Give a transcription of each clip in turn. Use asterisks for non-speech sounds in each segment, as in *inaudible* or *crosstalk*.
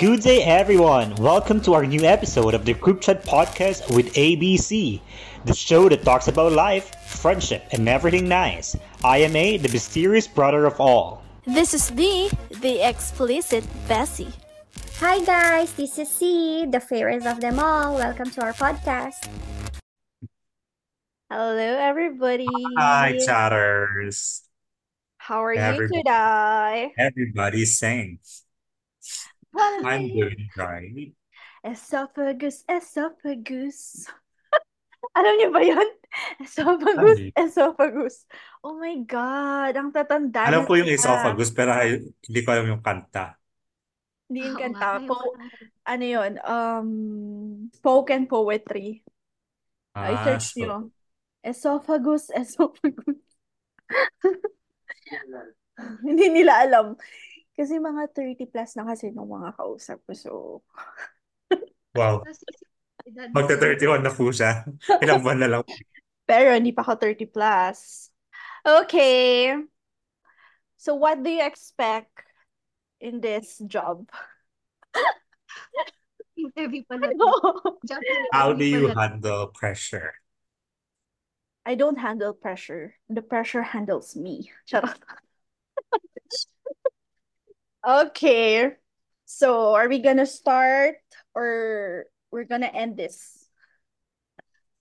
Good day, everyone. Welcome to our new episode of the Group Chat Podcast with ABC, the show that talks about life, friendship, and everything nice. I am A, the mysterious brother of all. This is the the explicit Bessie. Hi guys, this is C, the fairest of them all. Welcome to our podcast. Hello, everybody. Hi, chatters. How are Everybody. you today? Everybody's saying Well, I'm doing right. Esophagus, esophagus. *laughs* Alam niyo ba yun? Esophagus, Hindi. esophagus. Oh my God, ang tatanda Alam ko yung esophagus, pero ay- hindi ko alam yung kanta. Hindi yung kanta. Po, ano yun? Um, spoken poetry. I Ah, search so, nyo. Esophagus, *laughs* esophagus. *laughs* Hindi nila alam. Kasi mga 30 plus na kasi nung mga kausap ko. So, wow. Tapos isip- edad mo. Magta-31 na po siya. Ilang buwan na lang. pero hindi pa ako 30 plus. Okay. So, what do you expect in this job? Interview pala. *laughs* Job How do you pala. handle pressure? I don't handle pressure. The pressure handles me. Charot. *laughs* Okay. So, are we gonna start or we're gonna end this?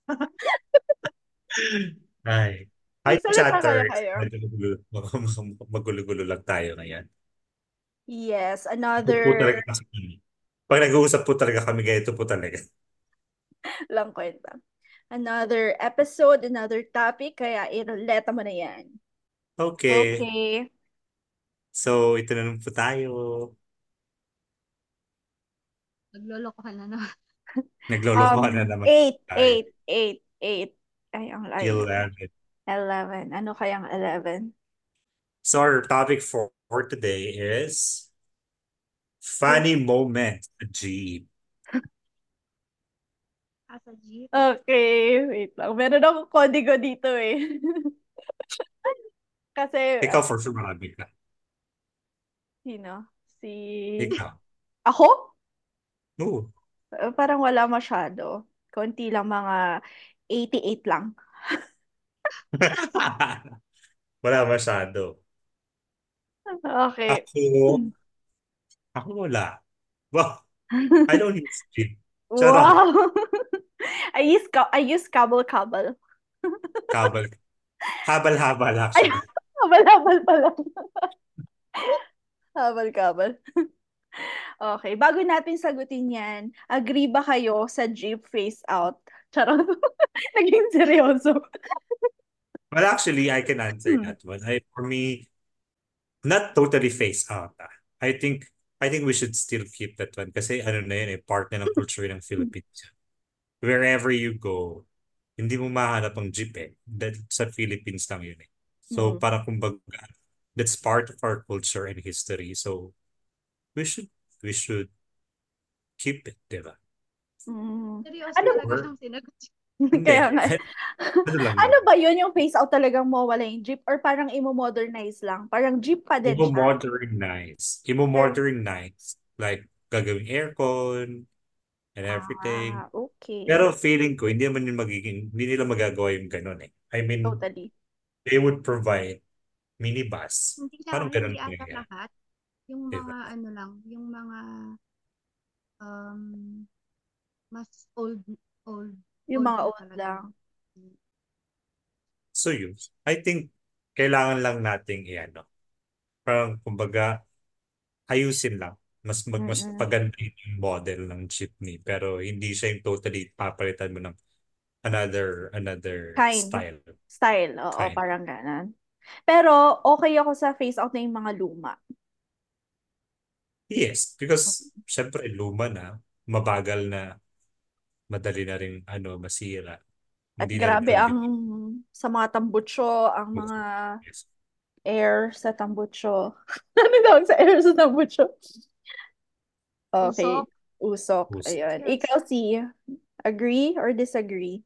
*laughs* Ay. Hi, chatters. kayo? Magulo- *laughs* mag- Magulo-gulo lang tayo ngayon. Yes, Ito po another talaga kasi kami. Pag nag-uusap po talaga kami, ganito po talaga. *laughs* lang kwenta. Another episode, another topic, kaya ileta mo na yan. Okay. Okay. So, ito na naman po tayo. Naglolokohan *laughs* na naman. Naglolokohan na Um, naman eight, tayo. eight, eight, eight. Ay, ang layo. 11. 11. Ano kayang 11? So, our topic for, for today is funny moment jeep. Asa jeep. Okay, wait lang. Meron akong kodigo dito eh. *laughs* Kasi, Ikaw for sure marami ka. Sino? Si... Ikaw. Ako? Oo. Eh, Parang wala masyado. Konti lang, mga 88 lang. *laughs* Wala masyado. Okay. Ako, ako wala. Wow, I don't use jeep. Charot. Wow! *laughs* I use I use kabel-kabel. Kabal. Habal-habal Ay, actually. *laughs* habal-habal pala. Habal-kabel. *laughs* Okay, bago natin sagutin yan, agree ba kayo sa jeep face out? Charot. *laughs* Naging seryoso. Well, actually, I can answer Hmm. that one. I, for me, not totally face out. ah. I think I think we should still keep that one kasi ano na yun eh, part na ng culture ng Philippines. Wherever you go, hindi mo mahanap ang jeep eh. That, sa Philippines lang yun eh. So, Mm. parang kumbaga, that's part of our culture and history. So, we should we should keep it, di ba? Mm. Seryoso Ano talaga ba? siyang sinagot. *laughs* Hindi. Kaya nga. *laughs* Ano Ano yun? ba yun yung face out talagang mawala yung jeep? Or parang imo-modernize lang? Parang jeep pa din siya. Imo-modernize. Imo-modernize. Like, gagawing aircon and everything. Ah, okay. Pero feeling ko, hindi naman yung magiging, hindi nila magagawa yung ganun eh. I mean, Totally. they would provide minibus. Hindi siya, Parang ganun hindi ata lahat. Yung Diba? mga ano lang, yung mga um mas old old Yung old mga old talaga. lang. So yun, I think, kailangan lang nating i-ano. Parang, kumbaga, ayusin lang. Mas mag mas Mm-mm. paganda yung model ng jeepney. Pero hindi siya yung totally papalitan mo ng another another Kind. style. Style. Oo, Kind. parang ganon. Pero okay ako sa face out na yung mga luma. Yes, because syempre luma na, mabagal na, madali na rin ano, masira. At Hindi na grabe pwede- ang sa mga tambucho, ang mga Yes. air sa tambucho. *laughs* ano tawag sa air sa tambucho? Okay. Usok. Usok. Usok. Ayun. Yes. Ikaw si agree or disagree?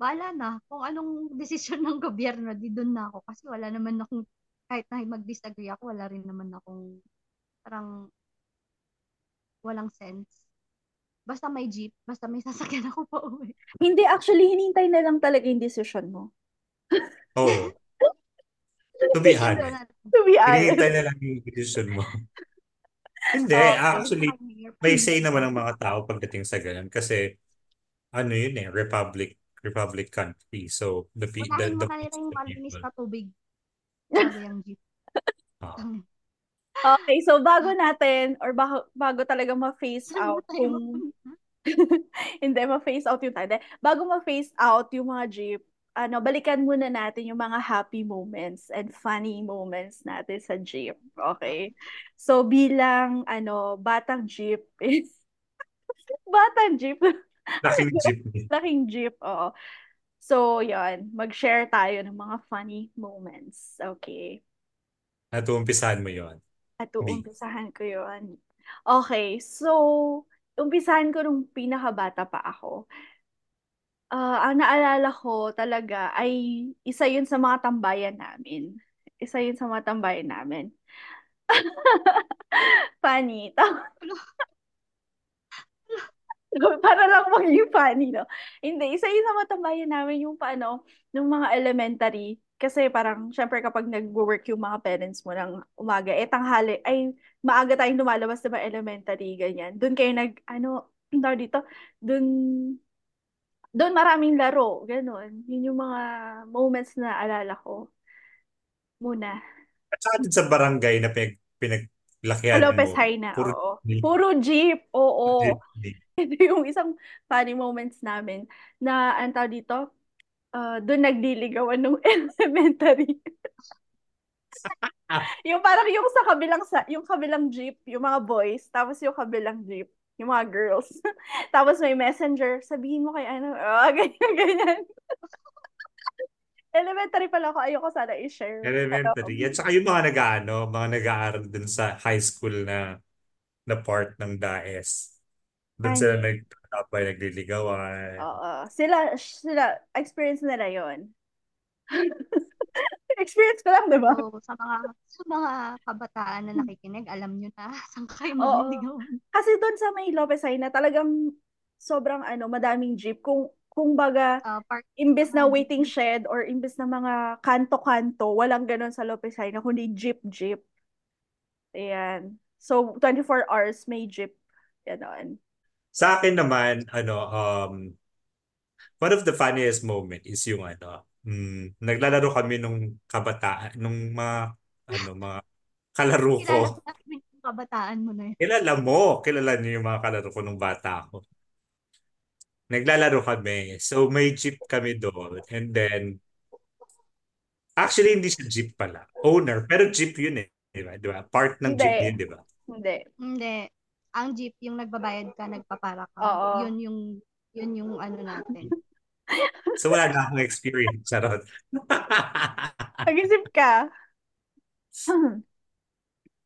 Bahala na kung anong desisyon ng gobyerno, di doon na ako. Kasi wala naman akong, kahit na mag-disagree ako, wala rin naman akong parang walang sense. Basta may jeep, basta may *laughs* sasakyan ako pa uwi. Hindi, actually, hinintay na lang talaga yung decision mo. *laughs* Oh, to be honest. To be honest. Hinihintay na lang yung decision mo. *laughs* Hindi, Okay. actually, may say naman ang mga tao pagdating sa ganun kasi ano yun eh, republic republic country. So the pe- the, the, the na tubig. Oh. Okay, so bago natin, or bago, bago talaga ma-face out kung *laughs* hindi ma-face out yung tayo. Bago ma-face out yung mga jeep, ano, balikan muna natin yung mga happy moments and funny moments natin sa jeep. Okay? So bilang ano, batang jeep, *laughs* batang jeep, Laking *laughs* jeepney. laking jeep, oo. So, yon mag-share tayo ng mga funny moments. Okay. At umpisahan mo yon. At uumpisahan ko yun. Okay, so, umpisahan ko nung pinakabata pa ako. Ah, ang naalala ko talaga ay isa yun sa mga tambayan namin. Isa yun sa mga tambayan namin. *laughs* Funny. *laughs* *laughs* Para lang maging funny, no? Hindi, isa yun sa mga tambayan namin yung paano, nung mga elementary. Kasi parang, syempre kapag nag-work yung mga parents mo ng umaga, eh tanghali, ay maaga tayong lumalabas sa mga elementary, ganyan. Doon kayo nag, ano, *clears throat* tawag dito, doon, doon maraming laro, ganun. Yun yung mga moments na alala ko. Muna. At saka sa barangay na pinag, pinaglakihan Lopez mo, High na, puro oo. Puro jeep, oo. Jeepney. *laughs* Ito yung isang funny moments namin na, ang tawag dito, uh, doon nagdiligawan nung *laughs* elementary. *laughs* yung parang yung sa kabilang sa yung kabilang jeep, yung mga boys, tapos yung kabilang jeep, yung mga girls. tapos may messenger, sabihin mo kay ano, oh, ganyan, ganyan. Elementary pala ako, ayoko sana i-share. Elementary. At saka yung mga nag-ano, mga nag-aaral dun sa high school na na part ng DAES. Doon sila Funny. nagtatapay, nagliligawan. Oo. Sila, sila, experience nila yon *laughs* Experience ko lang, di ba? So, sa mga sa mga kabataan na nakikinig, alam nyo na *laughs* saan kayo Oo. magliligawan. Kasi doon sa may Lopez High na talagang sobrang ano, madaming jeep. Kung, kung baga, Uh, park imbes na mga waiting shed or imbes na mga kanto-kanto, walang ganun sa Lopez na kundi jeep-jeep. Ayan. So, 24 hours may jeep. Ganon. Sa akin naman, ano, um, one of the funniest moment is yung ano, mm, naglalaro kami nung kabataan, nung mga, ano, mga kalaro ko. Kilala kabataan mo na yun. Kilala mo, kilala niyo yung mga kalaro ko nung bata ako. Naglalaro kami. So may jeep kami doon. And then, actually hindi siya jeep pala. Owner. Pero jeep yun eh. Di ba? Di ba? Part ng Hindi. jeep yun, di ba? Hindi. Hindi. Ang jeep, yung nagbabayad ka, nagpapara ka. Oo. Yun yung, yun yung ano natin. *laughs* So wala na akong experience. Charot. *laughs* Pag-isip ka. *clears throat*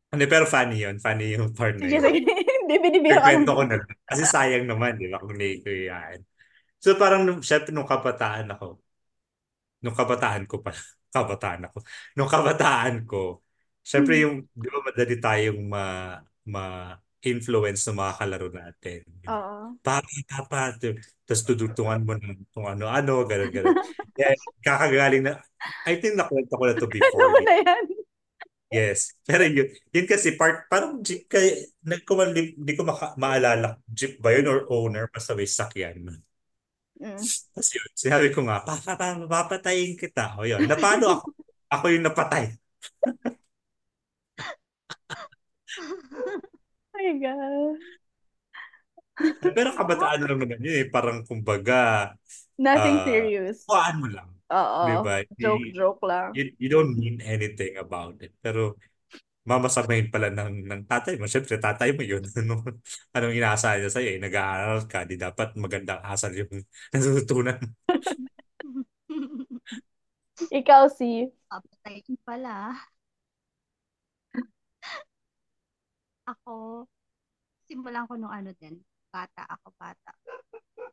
Hindi, pero funny yun. Funny yung part na Sige, yun. sige. *laughs* Hindi, binibiro ka ko na. Kasi sayang naman, di ba? Kung hindi ko yan. So parang, syempre, nung kabataan ako, nung kabataan ko pa, kabataan ako, nung kabataan ko, syempre Hmm. yung, di ba madali tayong ma, ma-influence ng mga kalaro natin. Oo. Papa, papa, tapos tudutungan mo ng kung ano-ano, gano'n, gano'n. *laughs* Kaya kakagaling na, I think nakwento ko na to *laughs* Ano before. mo na yan? Yes. Pero yun, yun kasi part, parang jeep kay, nagkumali, hindi ko maka, maalala, jeep ba yun or owner, basta may sakyan. Mm. Tapos yun, sinabi ko nga, papa, papatayin kita. O yun, napano ako? *laughs* Ako yung napatay. My God. *laughs* Pero kabataan lang naman yun eh, parang kumbaga, Nothing ah, serious. kuhaan mo lang. Oo. Di ba? Joke, You, joke lang. you, you don't mean anything about it. Pero, mamasamahin pala ng, ng tatay mo. Siyempre, tatay mo yun. *laughs* Ano, anong inaasahan niya sa'yo? Eh, nag-aaral ka. Di dapat magandang asal yung *laughs* natutunan mo. Ikaw si Papatayin pala. Ako, simulan ko nung ano din. Bata ako, bata.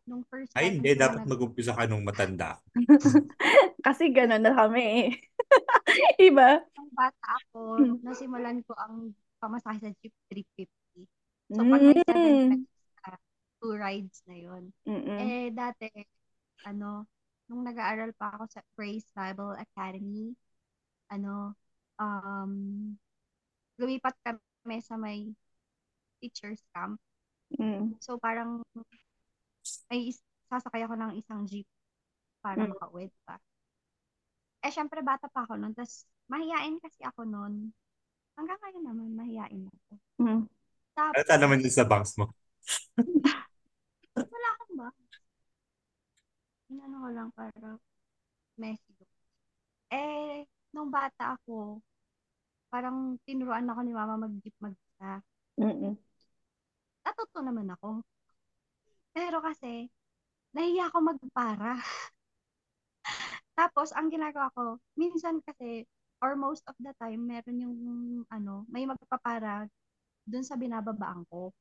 Nung first Ay, time hindi. ko Dapat mag-umpisa ka nung matanda. *laughs* Kasi gano'n na kami eh. *laughs* Iba? Nung bata ako, Hmm. nasimulan ko ang pamasahe sa jeep 350. So, pag may 7 Mm. pesos ka, two rides na yun. Mm-mm. Eh, dati, ano, nung nag-aaral pa ako sa Praise Bible Academy, ano, um, lumipat kami sa may teacher's camp. Mm. So, parang may is- sasakay ako ng isang jeep para Mm. makauwi, diba? Eh, syempre, bata pa ako noon. Tapos, mahiyain kasi ako noon. Hanggang ngayon naman, mahiyain ako. Mm. Ano ta naman Tapos, yun sa banks mo? wala akong ba? Inano ko lang para messy. Eh, nung bata ako, parang tinuruan ako ni mama mag-jeep mag-isa. Mm-mm. Natuto naman ako. Pero kasi, nahiya ako magpara. *laughs* Tapos, ang ginagawa ko, minsan kasi, or most of the time, meron yung, ano, may magpapara dun sa binababaan ko.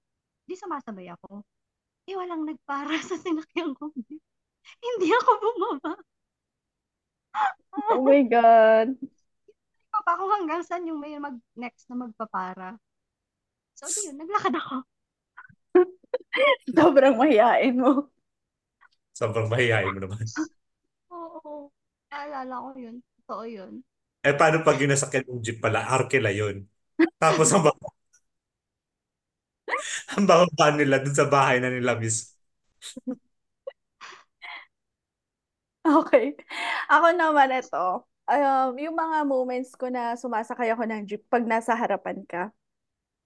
Di sumasabay ako. Eh, walang nagpara *laughs* sa sinakyan ko. Hindi ako bumaba. Oh my God. *laughs* Pa ako hanggang saan yung may mag next na magpapara. So, yun, naglakad ako. *laughs* Sobrang mahihain mo. Sobrang mahihain mo naman. Oo. Naalala ko yun. Totoo yun. Eh, paano pag yung nasakyan ng jeep pala? Arkela yun. Tapos ang baba, *laughs* ang bababa nila dun sa bahay na nila mismo. *laughs* Okay. Ako naman ito. Um, yung mga moments ko na sumasakay ako ng jeep pag nasa harapan ka.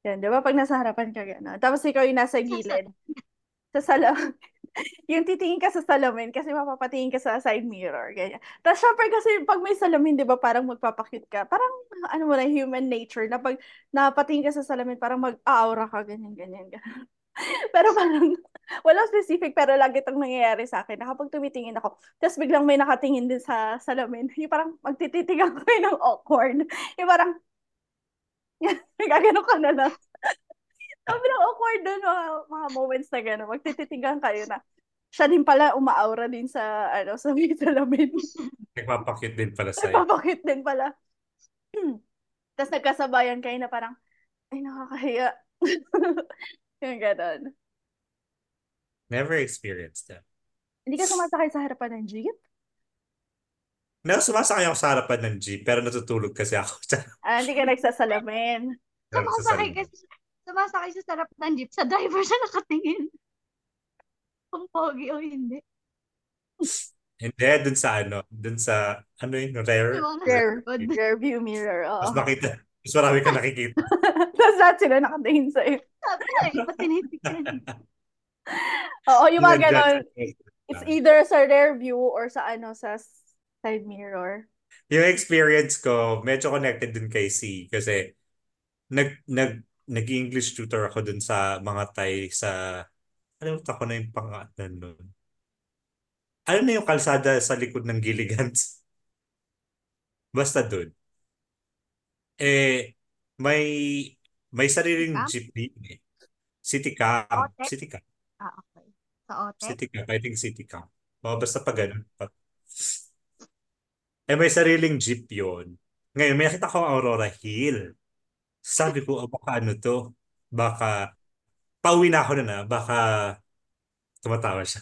Yan, di ba? Pag nasa harapan ka, gano'n. Tapos ikaw yung nasa gilid. *laughs* Sa salamin. *laughs* yung titingin ka sa salamin kasi mapapatingin ka sa side mirror. Ganyan. Tapos syempre kasi pag may salamin, di ba, parang magpapakit ka. Parang, ano mo na, human nature na pag napatingin ka sa salamin, parang mag-aura ka, ganyan, ganyan, ganyan. *laughs* Pero parang, walang specific, pero lagi itong nangyayari sa akin. Na kapag tumitingin ako, tapos biglang may nakatingin din sa salamin, *laughs* yung parang magtititigan ko ng awkward. Yung parang, *laughs* gagano ka na lang. *laughs* Sobrang awkward dun, mga, mga moments na gano'n. Magtititigan kayo na. Siya din pala umaawra din sa, ano, sa may salamin. Nagpapakit din pala sa'yo. Nagpapakit din pala. *clears throat* Tapos nagkasabayan kayo na parang, ay, nakakahiya. Yung gano'n. Never experienced that. Hindi ka sumasakay sa harapan ng jeep? Na sumasakay ako sa harapan ng jeep, pero natutulog kasi ako. *laughs* Ah, hindi ka nagsasalamin. Sumasakay kasi, sumasakay sa sarap ng jeep. Sa driver siya nakatingin. *laughs* Kung pogi o hindi. Hindi, dun sa ano, dun sa, ano yun, rare. Likod. rear view mirror. Mas Oo. makita, mas marami ka nakikita. *laughs* Tapos lahat sila nakatingin sa'yo. Sabi na eh, ba't tinitignan? *laughs* Oo, yung mga ganon. It's either sa rear view or sa ano, sa side mirror. Yung experience ko, medyo connected din kay C kasi nag nag nag-English tutor ako dun sa mga Thai sa ano ko na yung pangalan nun. Ano na yung kalsada sa likod ng Gilligans? *laughs* Basta dun. Eh, may may sariling jeepney. City Camp. Ote? City Camp. Sa Ote? City Camp. I think City Camp. O, basta pa ganun. Eh, may sariling jeep yun. Ngayon, may nakita ko Aurora Hill. Sabi ko, oh, baka ano to? Baka, pauwi na ako na na. Baka, tumatawa siya.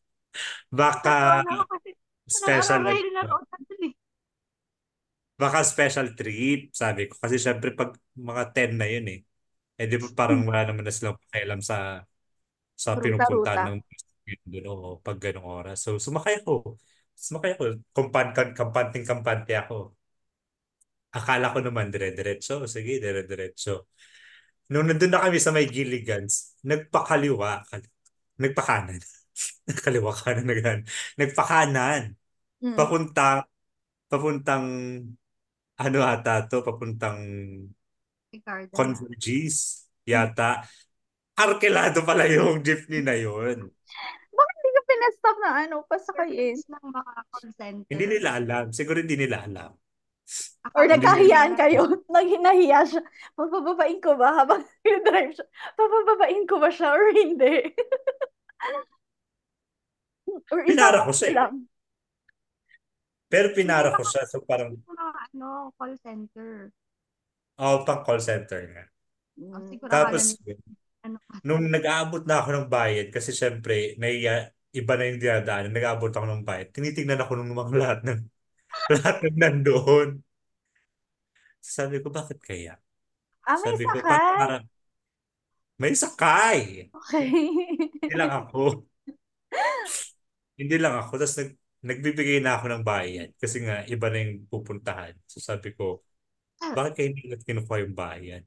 *laughs* Baka, na kasi special, nangarahil na ako dun eh. baka special trip, sabi ko. Kasi syempre, pag mga 10 na yun eh. Eh, di ba parang wala naman na silang pakialam sa sa pinupuntahan Ruta-ruta. ng doon o pag ganong oras. So, sumakay ako. Sumakay ako. Kumpan, kan- kampanting-kampante ako. Akala ko naman dire-diretso. Sige, dire-diretso. Nung nandun na kami sa may Gilligans, nagpakaliwa. kal- Nagpakanan. *laughs* Kaliwa kanan na ganun. Nagpakanan. Mm. Papunta, papuntang, ano ata to, papuntang Ricardo. Converges. Yata. Arkelado pala yung jeepney na yun. Bakit hindi ka pinastop na ano, pasakayin? Ng mga center. Hindi nila alam. Siguro hindi nila alam. Or nagkahiyaan kayo? *laughs* Nagnahiya siya. Papababain ko ba habang *laughs* drive siya? Papababain ko ba siya or hindi? *laughs* or Pinara ko siya eh. lang. Pero pinara ko siya. So parang, ano, call center. oh, pang call center nga. Oh, Mm. Tapos, Ano nung nag-aabot na ako ng bayad, kasi syempre, naiya, iba na yung dinadaan, nag-aabot ako ng bayad, tinitingnan ako ng mga *laughs* lahat ng, lahat ng nandoon. Sabi ko, bakit kaya? Ah, may Sabi ko, sakay. para, para, may sakay. Okay. Hindi lang ako. Hindi lang ako. Tapos nag, nagbibigay na ako ng bayad kasi nga iba na yung pupuntahan. So sabi ko, bakit kayo hindi natin kinukuha yung bayad?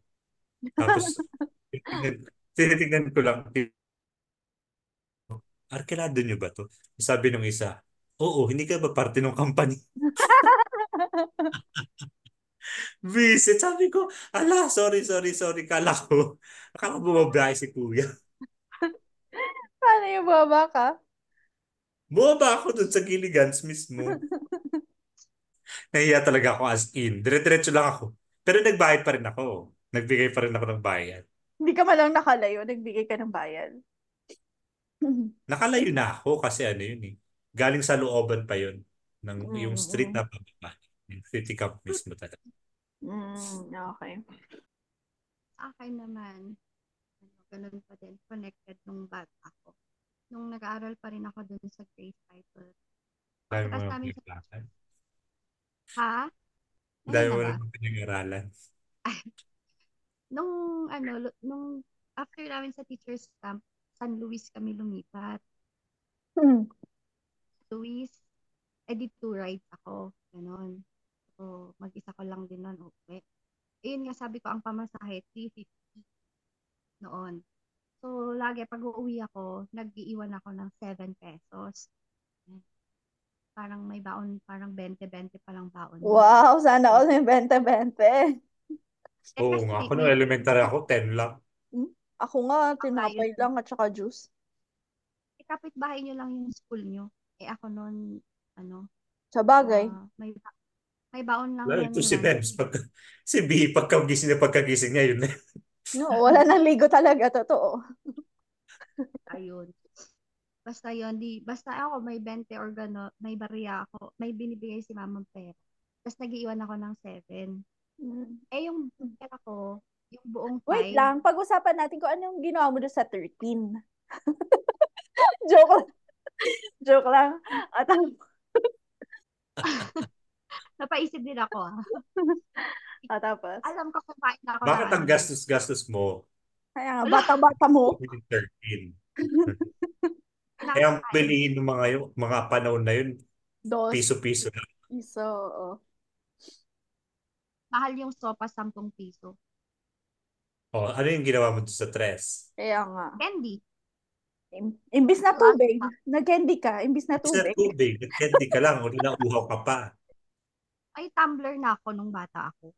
Tapos, *laughs* tinitingnan, ko lang, arkilado nyo ba to? Sabi nung isa, oo, hindi ka ba parte ng company? Visit. Sabi ko, ala, sorry, sorry, sorry. Kala ko, akala ko bumabiyahe si kuya. Paano yung baba ka? Bumaba ako dun sa Gilligans mismo. *laughs* Nahiya talaga ako as in. Dire-diretso lang ako. Pero nagbayad pa rin ako. Nagbigay pa rin ako ng bayad. Hindi ka man lang nakalayo, nagbigay ka ng bayad. *laughs* Nakalayo na ako kasi ano yun eh. Galing sa looban pa yun. Ng, yung Mm, street mm. na pababa. Yung city camp mismo talaga. Mm, okay. Akin naman, ano, ganun pa din, connected nung bata ako. Nung nag-aaral pa rin ako dun sa Grace Title. Dami mo namin sa, pinag-aralan. ha? Dami Ayun mo na ba? ng pinag-aralan. *laughs* Nung, ano, nung, after namin sa teacher's camp, San Luis kami lumipat. Hmm. Luis, edi two rides ako. Ganon. So, mag-isa ko lang din nun, okay. Ayun nga, sabi ko, ang pamasahe, 350 noon. So, lagi, pag uuwi ako, nag-iiwan ako ng 7 pesos. Parang may baon, parang 20-20 pa lang baon. Wow, sana all yung 20-20. Eh, Oo nga. Ako nung elementary ako, 10 lang. Ako nga, tinapay lang at saka juice. eh, kapitbahay nyo lang yung school nyo. Eh, ako noon, ano, Sa bagay. ah, may, ba- may baon lang Lalo ito si Bems. Pag, si B, pagkagising na pagkagising niya, yun na. No, wala nang ligo talaga, totoo. Ayun. Basta yun, di, basta ako may 20 or gano, may barya ako, may binibigay si mamang pera. Tapos nag-iwan ako ng 7. Mm. Eh, yung pera ko, yung buong Wait 5, lang, pag-usapan natin kung ano yung ginawa mo doon sa 13. *laughs* Joke lang. Joke lang. At ang, *laughs* napaisip din ako. *laughs* ah. at tapos, Alam ko kumain ako Bakit ng ang gastos-gastos mo? kaya nga, bata-bata mo. With 13. kinakain. Kaya ang bilihin ng mga, yun, mga panahon na yun, Dos. piso-piso na. Piso, oo. Mahal yung sopa, 10 piso. Oh, ano yung ginawa mo doon sa tres? Kaya nga. Candy. Im- imbis na tubig, nag-candy ka, imbis na Sa tubig. tubig, nag-candy ka lang, o uhaw ka pa. Ay, tumbler na ako nung bata ako.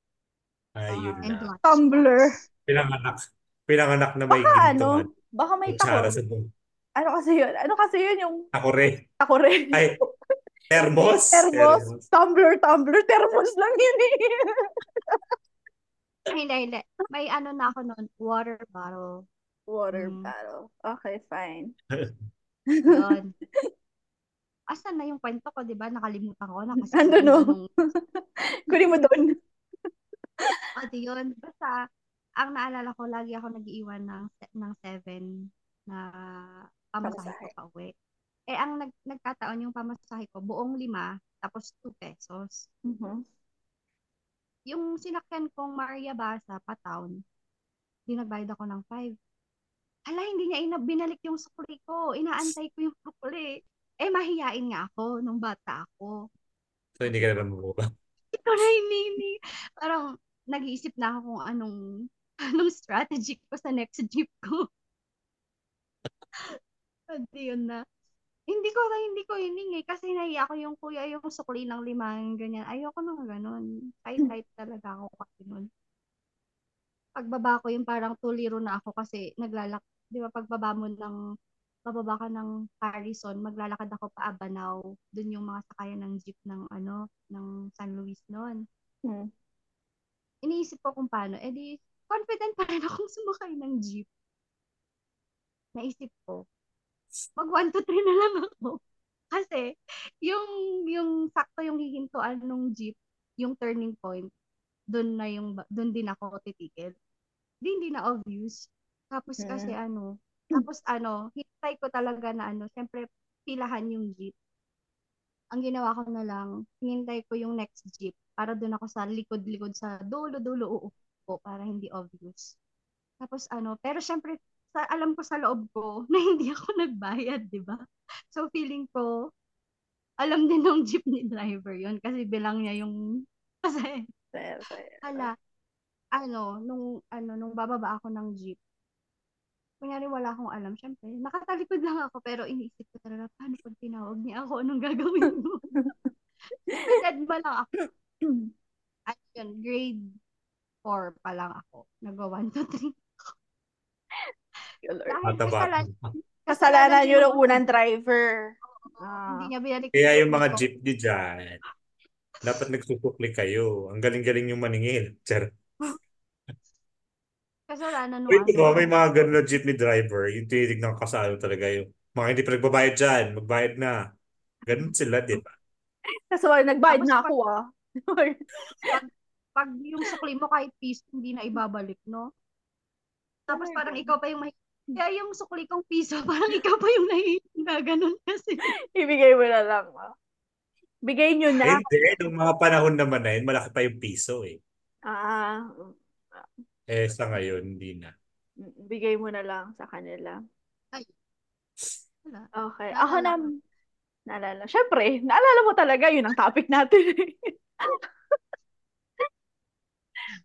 Ayun And na. Tumbler. Pinanganak. Pinanganak na may Baka ano, gintungan. baka may takor. sa buong. Ano kasi yun? Ano kasi yun yung Ako rin. takor *laughs* rin? Ay, thermos. Thermos. Tumbler, tumbler, thermos lang yun eh. Ay, hindi, hindi. May ano na ako noon, water bottle. Water Mm. bottle. Okay, fine. *laughs* Yun. *laughs* Asan na yung kwento ko, di ba? Nakalimutan ko na kasi Ando, no? Kunin *laughs* mo doon. O, di yun. Basta, ang naalala ko, lagi ako nag-iwan ng, ng seven na pamasahe ko pa uwi. Eh, ang nag, nagkataon yung pamasahe ko, buong lima, tapos 2 pesos. Mhm. Yung sinakyan kong Maria Basa, pa-town, di nagbayad ako ng 5. Hala, hindi niya ina binalik yung sukli ko. Inaantay ko yung sukli. Eh, mahiyain nga ako nung bata ako. So, hindi ka na namumula. *laughs* Ito na hindi. Parang nag-iisip na ako kung anong *laughs* anong strategy ko sa next jeep ko. *laughs* Hindi yun na. Hindi ko hindi ko hiningi kasi nahiya ko yung kuya yung sukli ng limang ganyan. Ayoko nang ganun. Kahit type talaga ako kasi nun. Pagbaba ko yung parang tuliro na ako kasi naglalak, di ba pagbaba mo ng bababa ka ng Harrison, maglalakad ako pa Abanaw. Doon yung mga sakayan ng jeep ng ano, ng San Luis noon. Hmm. Iniisip ko kung paano. Eh di, confident pa rin *laughs* akong sumakay ng jeep. Naisip ko, mag 1, 2, 3 na lang ako. *laughs* Kasi, yung, yung sakto yung hihintuan ng jeep, yung turning point, doon na yung, doon din ako titigil. Di, hindi na obvious. Tapos kasi Mm. ano, tapos ano, hintay ko talaga na ano, syempre pilahan yung jeep. Ang ginawa ko na lang, hinintay ko yung next jeep para doon ako sa likod-likod sa dulo-dulo uupo para hindi obvious. Tapos ano, pero syempre sa, alam ko sa loob ko *laughs* na hindi ako nagbayad, di ba? So feeling ko, alam din ng jeepney driver yun kasi bilang niya yung *laughs* kasi. Hala, ano, nung, ano, nung bababa ako ng jeep, kunyari wala akong alam, syempre, nakatalikod lang ako, pero iniisip ko talaga, paano pag tinawag niya ako, anong gagawin mo? *laughs* Dead ba lang ako? *clears throat* At yun, grade 4 pa lang ako. Nag-1 to 3. Mataba. kasalan, Kasalanan yun ng ng- unang driver. Hindi Ah. niya binalik. Kaya yung mga ko. jeepney dyan, dapat nagsusukli kayo. Ang galing-galing yung maningil. Char. *laughs* Kasalanan nung Wait, di ba? ano. May mga ganun na jeepney driver, yung tinitignan ka sa ano talaga yung mga hindi pa nagbabayad dyan, magbayad na. Ganun sila, di ba? Kasi wala, nagbayad Tapos na pag- ako ah. Pag yung sukli mo kahit piso, hindi na ibabalik, no? Tapos my parang God. ikaw pa yung may... Kaya yung sukli kong piso, *laughs* parang ikaw pa yung nahihinga, ganun kasi. *laughs* Ibigay mo na lang. ah. Bigay nyo Eh, na. hindi, nung mga panahon naman na yun, malaki pa yung piso eh. Ah, Eh, sa ngayon, hindi na. bigay mo na lang sa kanila. Wala. Okay. Naalala Ako na, naalala. Siyempre, naalala mo talaga, yun ang topic natin. *laughs*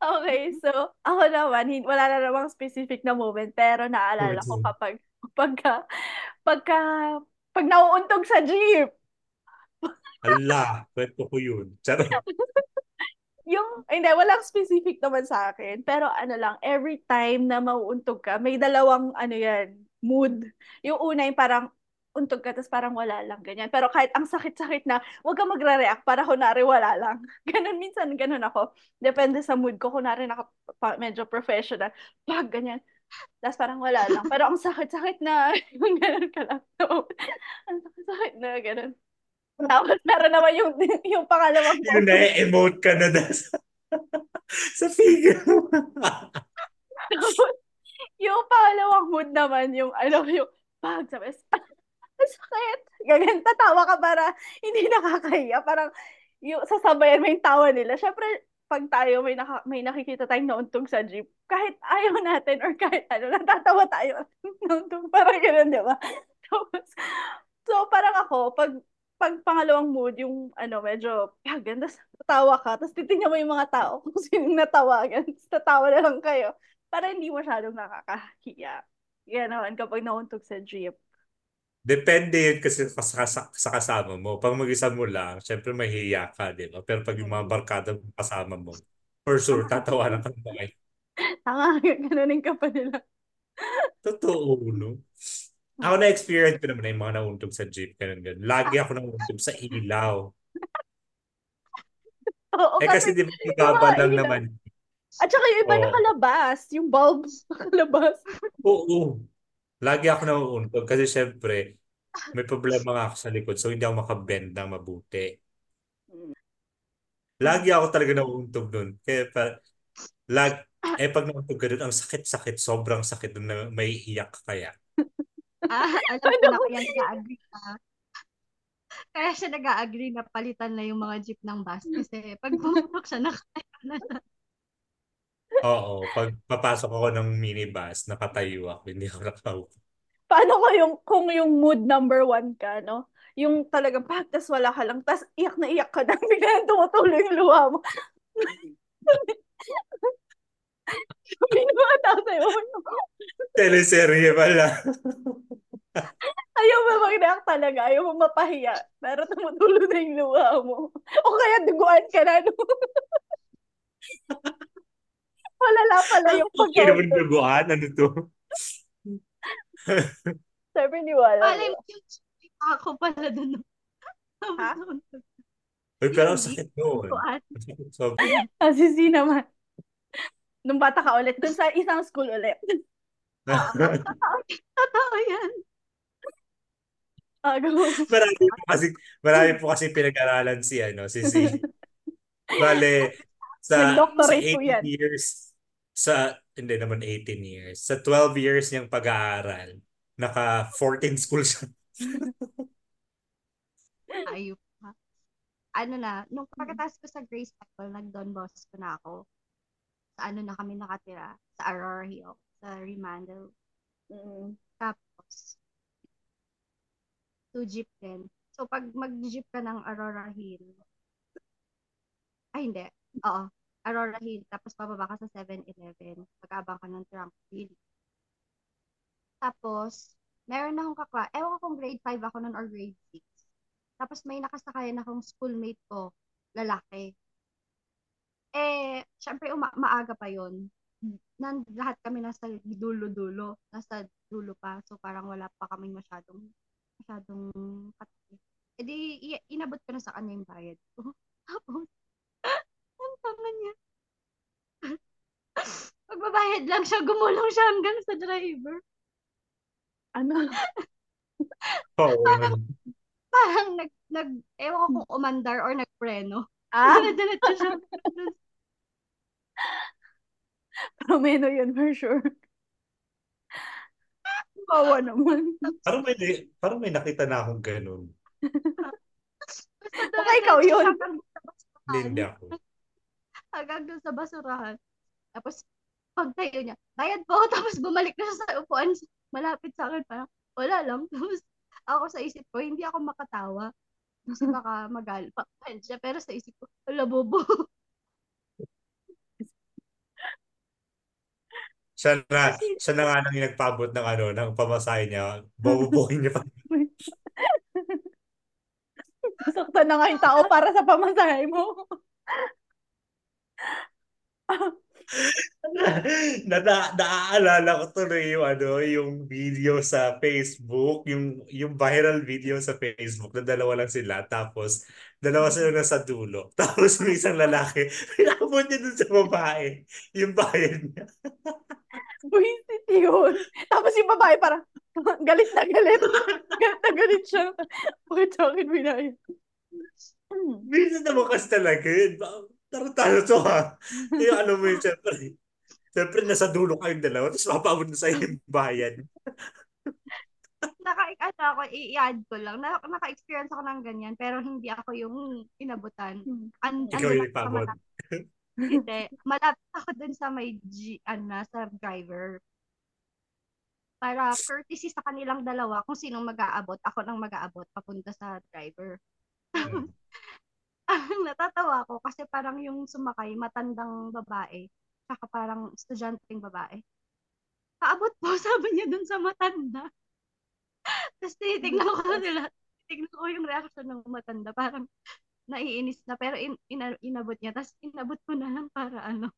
okay, so, ako naman, wala na namang specific na moment, pero naalala ko kapag, pagka, pagka, pag nauuntog sa jeep, Ala, kwento ko yun. Charot. *laughs* yung, hindi, walang specific naman sa akin, pero ano lang, every time na mauuntog ka, may dalawang, ano yan, mood. Yung una yung parang, untog ka, tapos parang wala lang, ganyan. Pero kahit ang sakit-sakit na, huwag ka magre-react, para kunwari wala lang. *laughs* Ganun, minsan, ganun ako. Depende sa mood ko, kunwari naka, pa- medyo professional, pag ganyan. Tapos parang wala lang. Pero ang sakit-sakit na, *laughs* yung ganun ka lang. So, *laughs* ang sakit-sakit na, ganun. Tapos meron naman yung, yung pangalawang Yun na, emote ka na dahil sa, figure mo. Tapos, yung pangalawang mood naman, yung ano, yung pag ang sakit. Ganyan, tatawa ka para hindi nakakahiya. Parang, yung sasabayan mo yung tawa nila. Syempre, pag tayo may, naka, may nakikita tayong nauntog sa jeep, kahit ayaw natin or kahit ano, natatawa tayo. *laughs* nauntog, parang gano'n, di ba? *laughs* Tapos, so parang ako, pag pag pangalawang mood, yung ano, medyo, ah, ganda, tatawa ka, tapos titignan mo yung mga tao *laughs* kung sinong natawagan, tapos tatawa na lang kayo para hindi masyadong nakakahiya. Yan naman kapag nauntog sa jeep. Depende yun kasi sa, sa, sa kasama mo. Pag mag-isa mo lang, syempre mahihiya ka, di ba? Pero pag yung mga barkada mo kasama mo, for sure, tatawanan ka na kayo. Tanga, ganunin ka pa nila. Totoo, no? Ako na-experience ko naman na yung mga nauntog sa jeep, ganun, ganun. Lagi ako nauntog sa ilaw. Oo, Eh kasi di ba, ibaba lang ilaw. naman. At saka yung iba Oo. nakalabas, yung bulbs *laughs* nakalabas. Oo. Lagi ako nauuntog kasi syempre, may problema nga ako sa likod so hindi ako makabend ng mabuti. Lagi ako talaga nauuntog nun. Kaya pa, lag, eh pag nauuntog ka dun, ang sakit-sakit, sobrang sakit dun na may iyak ka kaya. *laughs* Ah, alam ko na kaya nag-agree na. Kaya siya nag-agree na palitan na yung mga jeep ng bus kasi pag pumunok siya, nakaya na siya. Oo, pag papasok ako ng minibus, nakatayo ako, hindi ako nakaupo. Paano ko yung, kung yung mood number one ka, no? Yung talagang pag, tas wala ka lang, tas iyak na iyak ka na, *laughs* bigla tumutuloy yung luha mo. Mga tao sa'yo, Teleserye pala. ayaw mo mag-react talaga, ayaw mo mapahiya, pero tumutulo na yung luha mo. O kaya duguan ka na, no? *laughs* Malala pala yung Okay naman pagkautog. duguan, ano to? Sabi ni Wala. Malay mo yung ako pala dun. Ha? Uy, pero ang sakit nun. Kuan. Ang sakit sobrang. Ah, si Z naman. Nung bata ka ulit, dun sa isang school ulit. *laughs* Totoo yan. Ah, marami po kasi marami po kasi pinag-aralan si ano si si Bale sa sa Nag-doctorate po 80 yan. years sa, hindi naman 18 years, sa 12 years niyang pag-aaral, naka 14 school siya. *laughs* Ayup ha. Ano na, nung pagkatapos ko sa Grace Chapel, nag-Don Bosco na ako. Sa ano na kami nakatira? Sa Aurora Hill, sa Remandel. Mm. Tapos, two jeep din. So, pag mag-jeep ka ng Aurora Hill, ay hindi, oo, Aurora Hill, tapos pababa ka sa 7-Eleven, pag-abang ka ng Tranquil. Tapos, meron na akong kakla, ewan ko kung grade 5 ako nun or grade 6. Tapos may nakasakayan akong schoolmate ko, lalaki. Eh, syempre uma- maaga pa yon nan lahat kami nasa dulo-dulo, nasa dulo pa. So parang wala pa kaming masyadong masyadong katabi. E di i- inabot ko na sa kanya yung bayad ko. *laughs* Tapos ang tanga niya. Magbabayad lang siya, gumulong siya hanggang sa driver. Ano? *laughs* Oo. Parang nag, nag ewan ko kung umandar or nagpreno. Ah, *laughs* Diretso siya. promeno yun for sure. Kawa naman. Parang may, parang may nakita na akong ganun. Baka ikaw yun. basurahan. Hindi ako. hanggang doon sa basurahan. Tapos, pagtayo niya, bayad po. *laughs* Tapos bumalik na siya sa upuan. Malapit sa akin, parang, wala lang. *laughs* Tapos, ako sa isip ko, hindi ako makatawa. Kasi *laughs* baka magal, pa siya. Pero sa isip ko, wala bobo. Siya na, siya na nga nang nagpabot ng ano, ng pamasahe niya. Babubuhin niya pa. Sakto na nga yung tao para sa pamasahe mo. Na, na, naaalala ko tuloy yung ano, yung video sa Facebook, yung yung viral video sa Facebook na dalawa lang sila tapos dalawa sila nasa dulo. *laughs* Tapos yung isang lalaki, pinakabot niya dun sa babae, yung bayad niya. *laughs* Buisit yun. Tapos yung babae parang *laughs* galit na galit. Galit na galit siya. Bakit sa akin binayad? Hmm. Minsan naman kasi talaga yun. Tarantado to ha. Yung ano mo yun, syempre. Syempre, nasa dulo kayong dalawa, tapos mapabot na sa'yo yung bayad. Naka, ano ako, i-add ko lang. Na, naka-experience ako ng ganyan, pero hindi ako yung inabutan. Hmm. An, Ikaw ano yung malapit- Hindi. Malapit ako dun sa may G, ano, sa driver. Para courtesy sa kanilang dalawa, kung sinong mag-aabot, ako nang mag-aabot papunta sa driver. Hmm. *laughs* Ang *laughs* natatawa ko kasi parang yung sumakay, matandang babae, saka parang estudyanteng babae. Paabot po, *laughs* sabi niya dun sa matanda. Tapos tinitignan ko nila, tinitignan ko yung reaction ng matanda, parang naiinis na, pero in, ina- inabot niya. Tapos inabot ko na lang para ano.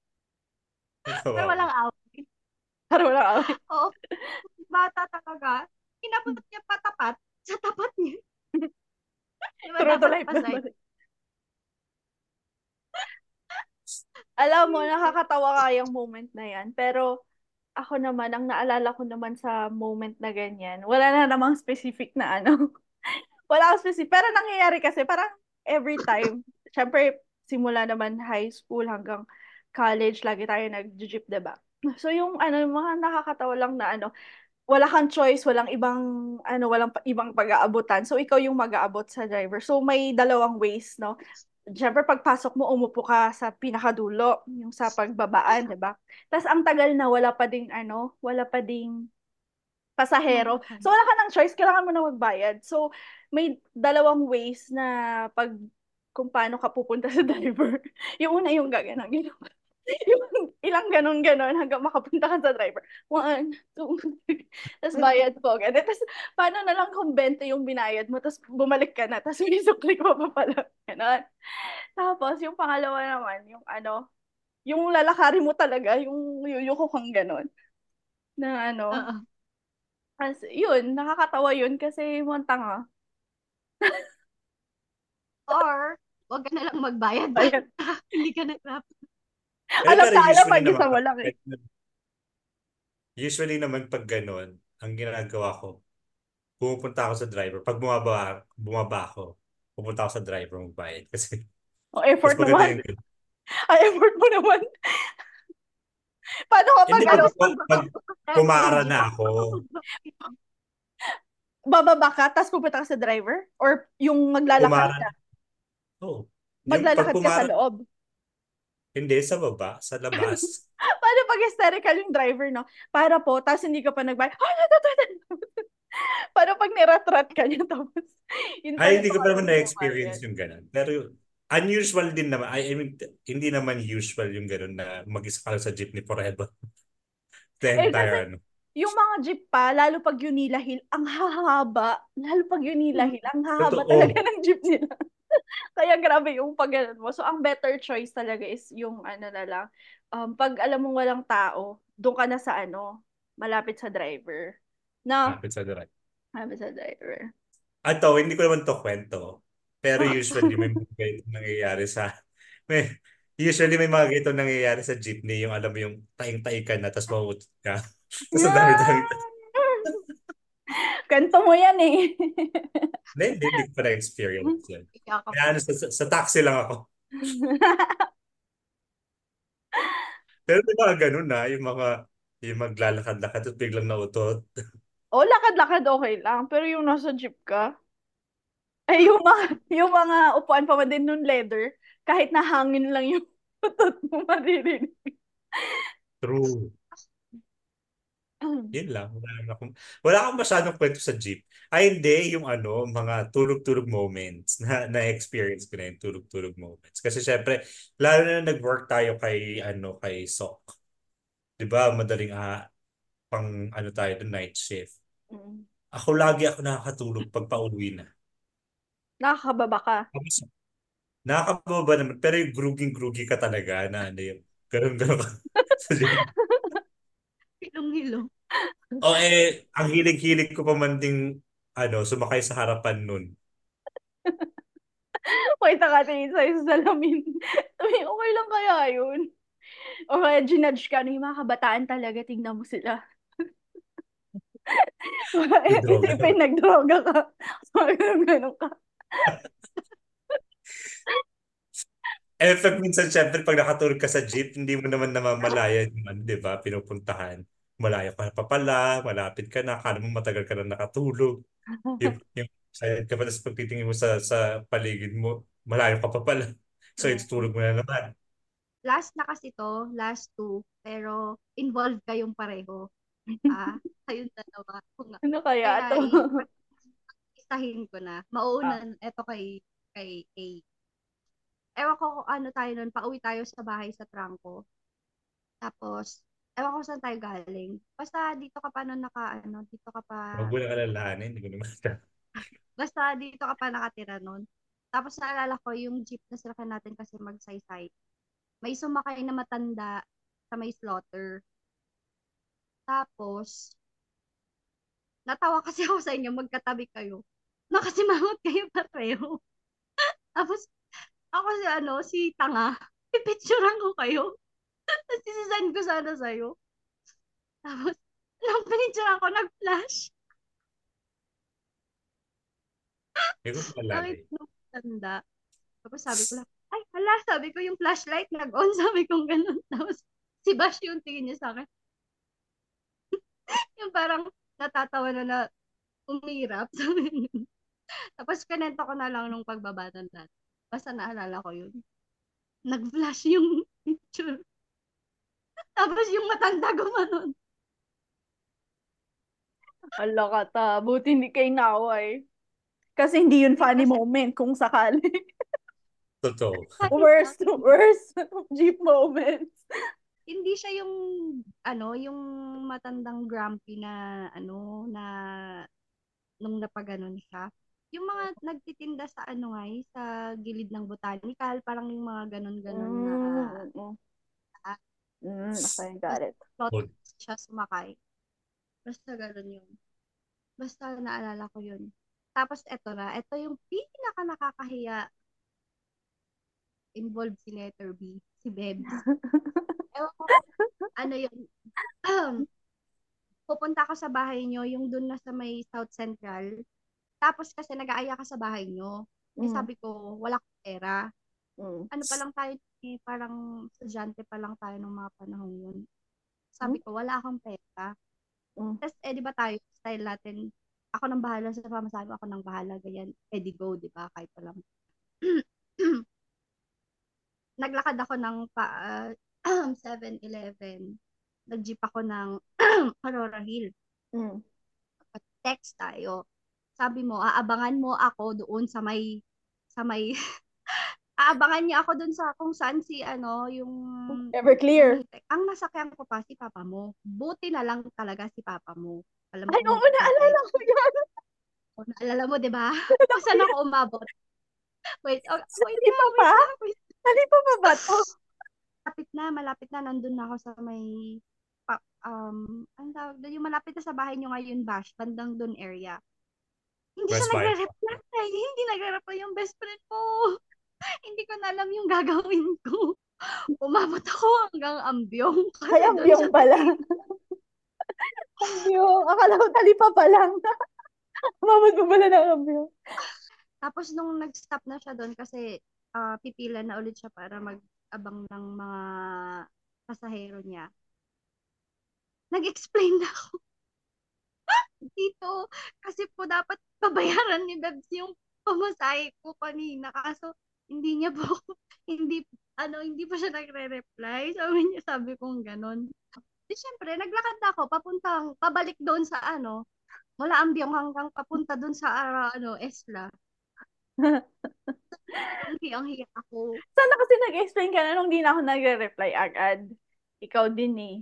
Pero Kawawa. walang away. Para wala away. *laughs* Oo, bata talaga. Inabot niya patapat sa tapat niya. Diba Tuloy-tuloy dapat pa. Alam mo, nakakatawa ka yung moment na yan. Pero ako naman, ang naalala ko naman sa moment na ganyan, wala na namang specific na ano. *laughs* wala akong specific. Pero nangyayari kasi parang every time. Siyempre, simula naman high school hanggang college, lagi tayo nag-jeep, diba? So yung ano, yung mga nakakatawa lang na ano, wala kang choice, walang ibang ano, walang ibang pag-aabutan. So ikaw yung mag-aabot sa driver. So may dalawang ways, no? Siyempre, pagpasok mo, umupo ka sa pinakadulo, yung sa pagbabaan, di ba? Tapos, ang tagal na, wala pa ding, ano, wala pa ding pasahero. So, wala ka ng choice, kailangan mo na magbayad. So, may dalawang ways na pag, kung paano ka pupunta sa *laughs* driver. Yung una, yung gaganang, yung, yung *laughs* ilang ganon-ganon hanggang makapunta ka sa driver. One, two, three. Tapos bayad po. Ganun. Tapos, paano na lang kung 20 yung binayad mo, tapos bumalik ka na, tapos may sukli mo pa pala. Ganon. Tapos, yung pangalawa naman, yung ano, yung lalakarin mo talaga, yung yuyuko kang ganon. Na ano, Oo. as, yun, nakakatawa yun kasi mo ang tanga. Or, wag ka na lang magbayad. Bayad. *laughs* Hindi ka nagrap. Eh, Alam pero na alam pag isa mo lang eh. Usually naman pag ganun, ang ginagawa ko, pumupunta ako sa driver. Pag bumaba, bumaba ako, pupunta ako sa driver magbayad. *laughs* Kasi O effort naman. yung Ay, effort mo naman. *laughs* Paano kapag Hindi, ano, pag, pag kumara na ako, *laughs* bababa ka, tapos pupunta ka sa driver? Or yung maglalakad kumara ka? na. Oh. Pag Maglalakad ka sa kumara, loob? Hindi, sa baba, sa labas. *laughs* Paano pag hysterical yung driver, no? Para po, tapos hindi ka pa nagbayad. *laughs* Oh, Paano pag niratrat ka niya, *laughs* tapos yun Ay, hindi ko pa naman na-experience yung ganun. Pero unusual din naman. I, mean, hindi naman usual yung ganun na mag-isa ka sa jeepney forever. The Eh, entire kasi ano. yung mga jeep pa, lalo pag Unila Hill, ang hahaba. Lalo pag Unila Hill, ang hahaba Totoo. talaga ng jeep nila. *laughs* Kaya grabe yung pag mo. So, ang better choice talaga is yung ano na lang, um, pag alam mong walang tao, doon ka na sa ano, malapit sa driver. No? Malapit sa direct. Malapit sa driver. Ato, hindi ko naman to kwento. Pero usually may *laughs* mga ganito nangyayari sa may usually may mga ganito nangyayari sa jeepney yung alam mo yung taing-taing ka na tapos mauutot ka. *laughs* Tapos ang dami-dami. Kanto mo yan eh. *laughs* Hindi, hindi, hindi ko pa na-experience yun. Ikakap- Kaya ano, sa, sa, taxi lang ako. *laughs* Pero may mga ganun na, yung mga yung maglalakad-lakad at biglang nautot. *laughs* o, lakad-lakad okay lang. Pero yung nasa jeep ka, ay yung mga, yung mga upuan pa man din nun leather, kahit na hangin lang yung utot mo maririnig. True. *clears throat* Yun lang. Wala akong, wala akong masyadong kwento sa jeep. Ay, hindi. Yung ano, mga tulog-tulog moments na *laughs* na-experience ko na yung tulog-tulog moments. Kasi syempre, lalo na nag-work tayo kay, ano, kay SOC. Di ba? Madaling, ah, pang, ano tayo, the night shift. Mm. Ako lagi ako nakakatulog pag pauwi na. Nakakababa ka. Nakakababa naman. Pero yung gruging-grugi ka talaga na ano yung ganun-ganun ka. *laughs* jeep. Hilong-hilong. *laughs* O eh, ang hilig-hilig ko pa man ding ano, sumakay sa harapan nun. *laughs* Wait, nakatingin sa'yo sa salamin. *laughs* Okay lang kaya yun? O kaya ginudge ka, ano yung mga kabataan talaga, tingnan mo sila. Isipin, nagdroga ka. Ganun, ganun ka. Eh, pag minsan, syempre, pag nakatulog ka sa jeep, hindi mo naman namamalayan yung ano, di ba, pinupuntahan. Malayo ka na pa pala, malapit ka na, akala mo matagal ka na nakatulog. *laughs* Yung, yung silent ka pa, tapos pagtitingin mo sa, sa paligid mo, malayo ka pa pala. So, itutulog mo na naman. Last na kasi to, last two, pero involved kayong pareho. *laughs* Ah, kayong dalawa. Kung Ano kaya Kaya, to? isahin ko na. Mauna, eto kay, kay A. Ewan ko kung ano tayo nun, pauwi tayo sa bahay sa trangko. Tapos, ewan ko saan tayo galing. Basta dito ka pa nun naka, ano, dito ka pa, Huwag mo na alalahanin, hindi ko naman. *laughs* *laughs* basta dito ka pa nakatira nun. Tapos naalala ko yung jeep na sinakyan natin kasi magsaysay. May sumakay na matanda sa may slaughter. Tapos, natawa *laughs* kasi ako sa inyo, magkatabi kayo. Nakasimangot kayo pareho. Tapos, ako si ano, si Tanga, pipicturean ko kayo. Tapos sisend ko sana sa'yo. Tapos, *laughs* nung pinicturean ko, nag-flash. Hindi ko maalala Bakit nung tanda? Tapos sabi ko lang, ay, hala, sabi ko yung flashlight nag-on, *laughs* sabi ko ganun. Tapos si Bash yung tingin niya sa akin. *laughs* yung parang natatawa na na umirap. Sabi. Tapos kanento ko na lang nung pagbaba ng dati. Basta naalala ko yun. Nag-flash yung picture. Tapos yung matanda gumanon. Ala ka ta. Buti hindi kayo naway. Kasi hindi yun funny moment kung sakali. Totoo. worst, worst *laughs* jeep moments. hindi siya yung ano, yung matandang grumpy na ano na nung napaganon siya. Yung mga nagtitinda sa ano nga sa gilid ng botanical, parang yung mga ganon-ganon na Mm, mm. ah. Mm, okay, got it. Good. siya sumakay. Basta ganon yun. Basta naalala ko yun. Tapos eto na, eto yung pinaka nakakahiya involved si letter B, si Bebs. *laughs* Ewan ko, ano yun, *clears throat* pupunta ako sa bahay nyo, yung dun na sa may South Central. Tapos kasi nag-aaya ka sa bahay nyo. Eh Mm, sabi ko, wala akong pera. Mm. Ano pa lang tayo, eh, parang estudyante pa lang tayo ng mga panahon yun. sabi ko, wala akong pera. Mm. Tapos, eh, di ba tayo, style natin, ako nang bahala sa pamasahe ako nang bahala, ganyan, eh, di go, di ba, kahit walang. *clears throat* Naglakad ako ng pa, ah, *clears throat* 7-Eleven. Nag-jeep ako ng *clears throat* Aurora Hill. Mm. Text tayo. Sabi mo, aabangan mo ako doon sa may, sa may, *laughs* aabangan niya ako doon sa kung saan si, ano, yung, Everclear. ang nasakyan ko pa si papa mo. Buti na lang talaga si papa mo. Alam mo, Ay, oo, naalala ko yan. Oh, naalala mo, di ba? *laughs* Saan ako umabot? Wait, oh, wait, pa ba? wait, Ano pa ba ba to? malapit na, malapit na, nandun na ako sa may, pa, um, ang tawag doon, yung malapit na sa bahay nyo ngayon, Bash, bandang doon area. Hindi West siya nagre-reply. Hindi nagre-reply yung best friend ko. *laughs* Hindi ko na alam yung gagawin ko. Umabot ako hanggang ambyong. Ay, ambyong siya- pala. *laughs* ambyong. Akala ko talipa pa lang. *laughs* Umabot pa pala ng ambyong. Tapos nung nag-stop na siya doon kasi ah, pipila na ulit siya para mag-abang ng mga pasahero niya. Nag-explain na ako. Dito, kasi po dapat babayaran ni Bebs yung pamasahe ko kanina. Kaso, hindi niya po, *laughs* hindi, ano, hindi pa siya nagre-reply. Sabi niya, sabi kong ganon. Di syempre, naglakad na ako, papuntang, pabalik doon sa ano, mula Ambyong hanggang papunta doon sa, ah, ano, Esla. *laughs* Ang hiyang-hiya ako. Sana kasi nag-explain ka na nung di na ako nagre-reply agad. Ikaw din eh.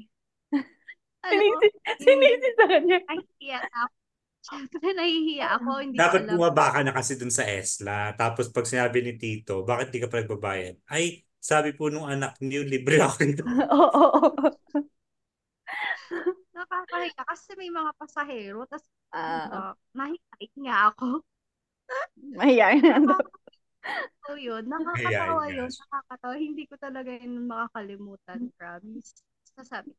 Ano, Sinisi, sinisi sa kanya. nahihiya ako. Siyempre, nahihiya ako. Hindi Dapat ko alam. bumaba ka na kasi dun sa Esla. Tapos pag sinabi ni Tito, bakit di ka pa nagbabayad? Ay, sabi po nung anak niyo, libre ako *laughs* nito. Oo. *laughs* Nakakahiya kasi may mga pasahero. Tapos, Ah, uh, nahihiya nga ako. mahiyain na. So, yun. Nakakatawa yun. Nakakatawa. Hindi ko talaga yun makakalimutan. Promise. Sasabi,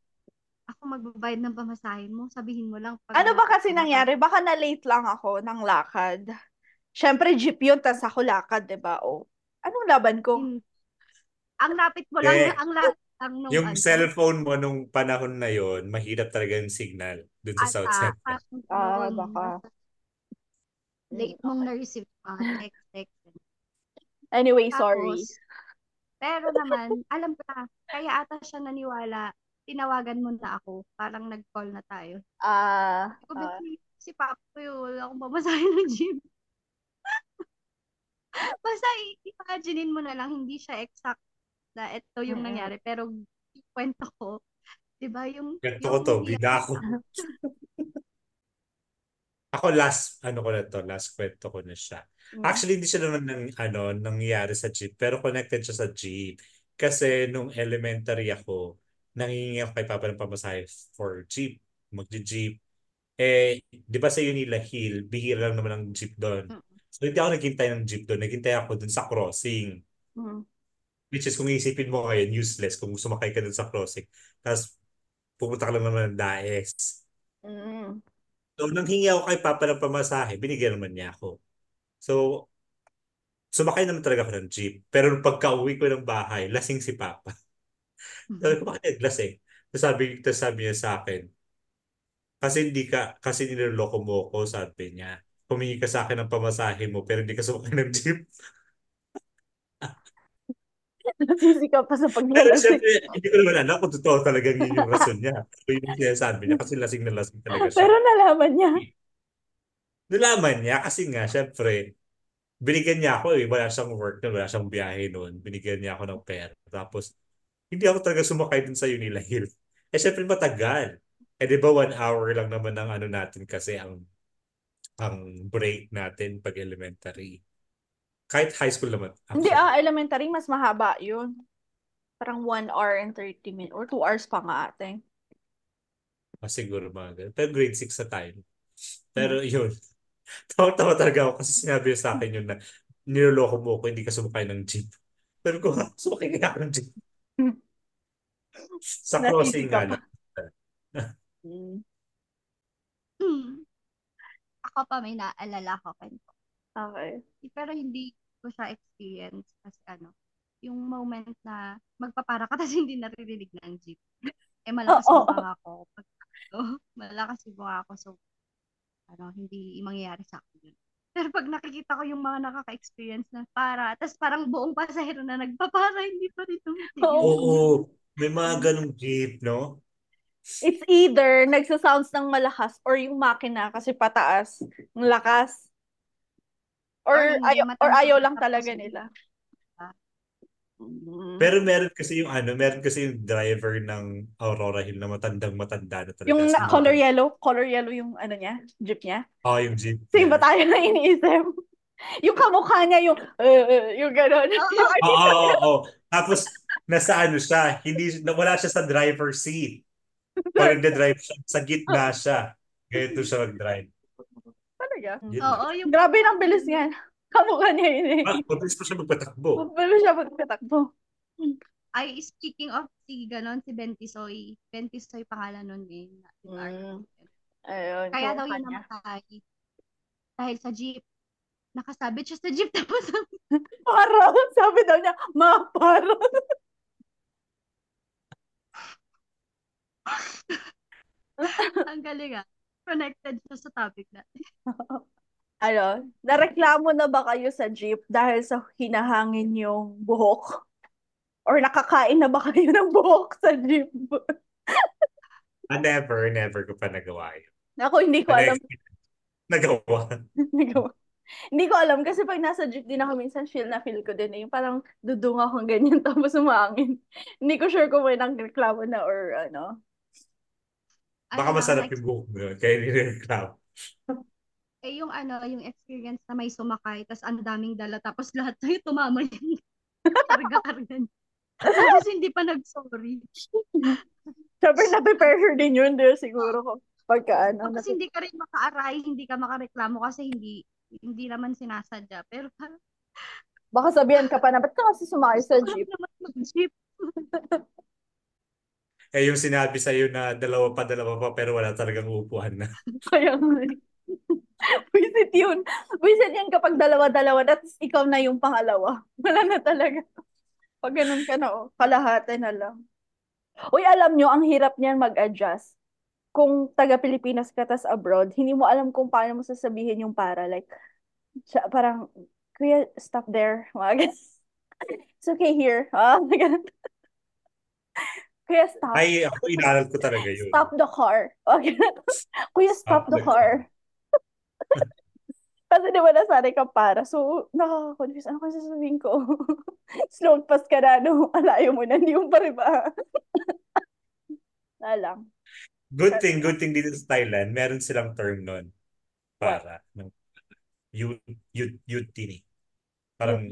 ako magbabayad ng pamasahin mo. Sabihin mo lang. Pag Ano ba kasi nangyari? Baka na-late lang ako ng lakad. Siyempre, jeep yun, tas ako lakad, di ba? O, anong laban ko? Hin- Ang lapit mo lang, Eh, ang lapit lang nung Yung ano. cellphone mo nung panahon na yon, mahirap talaga yung signal dun sa South Ata, Central. parang Ah, ganun. baka. Late mong na-receive mga text, text. Anyway, sorry. Tapos, pero naman, alam ko na, kaya ata siya naniwala, tinawagan mo na ako, parang nag-call na tayo. Ah, Sabi ko, ah, si, Papa ko yun, wala akong pamasahin ng gym. *laughs* Basta imaginein mo na lang, hindi siya exact na ito yung nangyari, pero yung kwento ko, di ba, yung, Ganito ko to, bida ako. *laughs* Ako last, ano ko na to, last kwento ko na siya. mm. Actually, hindi siya naman ng, ano, nangyari sa jeep, pero connected siya sa jeep. Kasi nung elementary ako, nangingi ako kay Papa ng pamasahe for jeep, magje-jeep. Eh, di ba sa Unila Hill, bihira lang naman ang jeep doon. Mm. So, hindi ako naghintay ng jeep doon. Naghintay ako doon sa crossing. Mm. Which is, kung iisipin mo ngayon, useless kung sumakay ka doon sa crossing. Tapos, pupunta ka lang naman ng Daes. Mm. So, nang hingi ako kay Papa ng pamasahe, binigyan naman niya ako. So, sumakay naman talaga ako ng jeep. Pero nung pagka-uwi ko ng bahay, lasing si Papa. *laughs* Sabi ko, bakit naglasing? Tapos sabi, tapos sabi niya sa akin, kasi hindi ka, kasi niloloko mo ko, sabi niya. Humingi ka sa akin ng pamasahe mo, pero hindi ka sumakay ng jeep. Nasisi ka pa sa paglalasing. syempre, hindi ko naman alam kung totoo talagang yun yung rason niya. So, yun yung sinasabi niya, kasi lasing na lasing talaga siya. Pero nalaman niya. Nalaman niya kasi nga, syempre, binigyan niya ako eh. Wala siyang work na, wala siyang biyahe noon. Binigyan niya ako ng pera. Tapos, hindi ako talaga sumakay dun sa Unila Hill. Eh, syempre, matagal. Eh, di ba one hour lang naman ang ano natin kasi ang ang break natin pag elementary. Kahit high school naman. Hindi actually. ah, elementary, mas mahaba yun. Parang 1 hour and 30 minutes. Or 2 hours pa nga ate. Ah, siguro mga ganun. Pero grade 6 sa time. Pero yun. *laughs* Tawa-tawa talaga ako kasi sinabi sa akin yun na niloloko mo ko, hindi ka sumakay ng jeep. Pero ko, "Ha? *laughs* sumakay kaya ako ng jeep. Sa ka nga lang. Mm. Hmm. Ako pa may naalala ko kwento. Okay. Pero hindi ko siya experience kasi ano, yung moment na magpapara ka *laughs* tapos hindi naririnig ng jeep. Eh, malakas Oo. yung mga ko. Pag, oh, malakas yung mga ko. So, ano, hindi mangyayari sa akin yun. Pero pag nakikita ko yung mga nakaka-experience na para, tapos parang buong pasahero na nagpapara, hindi pa rin tumitigil. Oo. Oo, may mga ganong jeep, no? It's either nagsa-sounds ng malakas or yung makina kasi pataas, ng lakas. Or, Or ayaw, or ayaw lang talaga nila. Mm. Pero meron kasi yung ano, meron kasi yung driver ng Aurora Hill na matandang matanda na talaga. Yung na, color matanda. yellow, color yellow yung ano niya, jeep niya. Oh, yung jeep. Same ba niya. tayo na iniisip? *laughs* Yung kamukha niya, yung, uh, uh, yung gano'n. Oo. Oo, oo. Tapos, nasa ano siya, hindi, wala siya sa driver seat. Pag nagda-drive siya, sa gitna siya. Ganito siya mag-drive. Talaga. Yun Oo, lang. yung Grabe ng bilis yan. Kamukha niya yun eh. Ah, mabilis pa siya magpatakbo. Mabilis siya magpatakbo. ay speaking of si ganon si Bentisoy, Bentisoy pangalan nun eh. na- yung Mm. Ayun. Kaya daw yun namatay dahil sa jeep. Nakasabit siya sa jeep *laughs* tapos Para, sabi daw niya, ma, para. *laughs* ang galing ah. Connected siya sa topic natin. *laughs* Ano, nareklamo na ba kayo sa jeep dahil sa hinahangin yung buhok? Or nakakain na ba kayo *laughs* ng buhok sa jeep? Ah, never, never ko pa nagawa yun. Ako hindi ko alam. Nagawa. *laughs* Nagawa. Hindi ko alam kasi pag nasa jeep din ako minsan feel na feel ko din eh. Yung parang dudung akong ganyan *laughs* tapos umangin. Hindi ko sure kung may nagreklamo na or ano. Baka Ano masarap yung buhok mo yun. Kaya nireklamo. Eh yung ano, yung experience na may sumakay, tapos ang daming dala, tapos lahat tayo tumama *laughs* yung karga-karga niya. Tapos hindi pa nag-sorry. Siyempre nape-pressure din yun din siguro ko. Pagka ano. Tapos hindi ka rin makaaray, hindi ka makareklamo kasi hindi hindi naman sinasadya. Pero parang Baka sabihan ka pa na, ba't ka kasi sumakay sa jeep? naman mag-jeep. Eh, yung sinabi sa'yo na dalawa pa, dalawa pa, pero wala talagang upuan na. Kaya nga. *laughs* Visit yun. Visit yan kapag dalawa-dalawa, that's ikaw na yung pangalawa. *laughs* Wala na talaga. Pag ganun ka na, oh, kalahati na lang. Uy, alam nyo, ang hirap niyan mag-adjust. Kung taga-Pilipinas ka tas abroad, hindi mo alam kung paano mo sasabihin yung para. Like, siya, parang, Kuya, stop there. *laughs* It's okay here. Ah. Kuya, stop. Ay, ako inaral ko talaga yun. Stop the car. Okay. Kuya, stop, Stop the the car. Kasi di ba nasanay ka para. So, nakaka-confuse. Ano kasi sasabihin ko? *laughs* Slow pass ka na, no? *laughs* Alayo mo na, hindi mo pa rin ba? *laughs* Na lang. Good thing, good thing dito sa Thailand, meron silang term nun. Para. Ng, U, U, UT. Parang,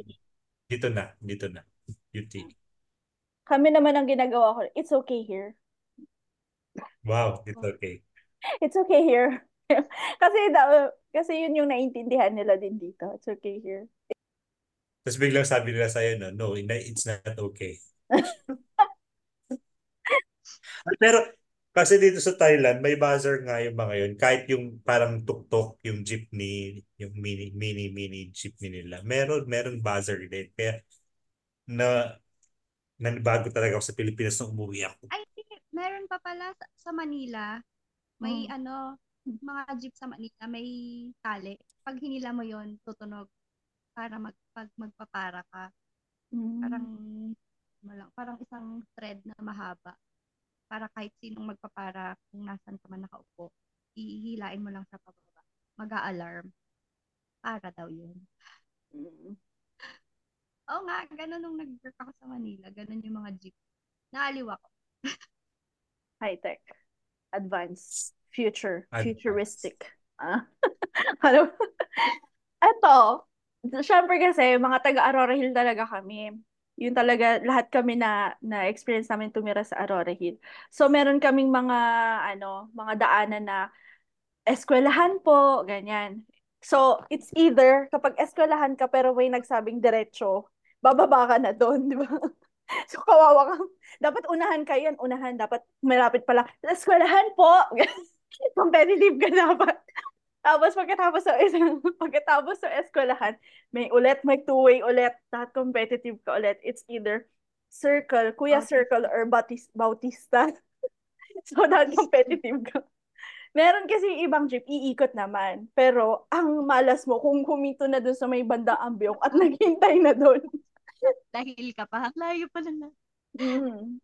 dito na, dito na. UT. Kami naman ang ginagawa ko. It's okay here. Wow, it's okay. It's okay here. kasi kasi yun yung naintindihan nila din dito. It's okay here. Tapos biglang sabi nila sa'yo, no, no, it's not okay. *laughs* Pero, kasi dito sa Thailand, may buzzer nga yung mga yun. Kahit yung parang tuk-tuk, yung jeepney, yung mini, mini, mini jeepney nila. Meron, meron buzzer din. Kaya, na, nanibago talaga ako sa Pilipinas nung umuwi ako. Ay, meron pa pala sa, sa Manila. May Mm. ano, mga jeep sa Manila, may tali. Pag hinila mo yon tutunog para mag, pag magpapara ka. Mm. Parang, malang, parang isang thread na mahaba. Para kahit sinong magpapara, kung nasan ka man nakaupo, ihilain mo lang sa pababa. Mag-a-alarm. Para daw yun. Mm. *laughs* Oo nga, ganun nung nag-work ako sa Manila. Ganun yung mga jeep. Naaliw ako. *laughs* High-tech. Advanced. Future. Advanced. Futuristic. Ah. *laughs* Ano? Eto, syempre kasi, mga taga-Aurora Hill talaga kami. Yun talaga, lahat kami na na-experience namin tumira sa Aurora Hill. So, meron kaming mga, ano, mga daanan na eskwelahan po, ganyan. So, it's either, kapag eskwelahan ka pero may nagsabing diretso, bababa ka na doon, *laughs* di ba? So, kawawa ka. Dapat unahan kayo yan, unahan. Dapat malapit pala. Eskwelahan po! *laughs* Competitive ka dapat. Tapos pagkatapos sa isang pagkatapos sa eskwelahan, may ulit, may two-way ulit. Dapat competitive ka ulit. It's either circle, Kuya Bautista. Circle or Bautista. Bautista. *laughs* So, dahil competitive ka. Meron kasi ibang jeep, iikot naman. Pero, ang malas mo, kung humito na dun sa may banda ambyong at *laughs* naghintay na dun. Dahil ka pa, layo pa na. Mm.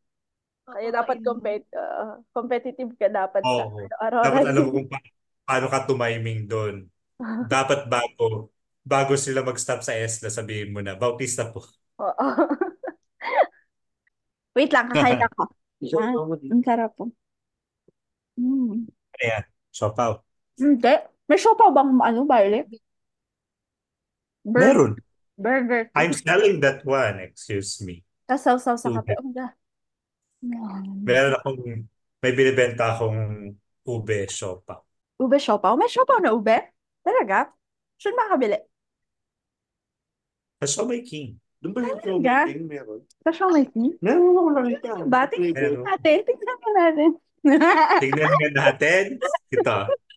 Kaya dapat compet uh, competitive ka dapat sa Oo. ano, Aurora Dapat alam mo *laughs* kung pa- paano ka tumiming doon. *laughs* Dapat bago, bago sila mag-stop sa ESLA, sabihin mo na, Bautista po. Oo. *laughs* Wait lang, kakain ako. Ah, ang sarap po. Mm. Ayan, sopaw. Hindi. May siopaw bang ano, Barley? Burger. Meron. Burger. I'm selling that one, excuse me. Kasaw-saw sa Ube. kape. Oh, da. Mm. Meron akong, may binibenta akong ube siopaw. Ube siopaw? May siopaw na ube? Talaga? Saan makabili? Sa Siomay King. Doon ba yung Talaga? Chrome King meron? Sa Siomay Tea? Meron ako nakita. Ba? Tingnan Meron. natin. Tingnan nga natin. Tignan nga natin. Ito. *laughs*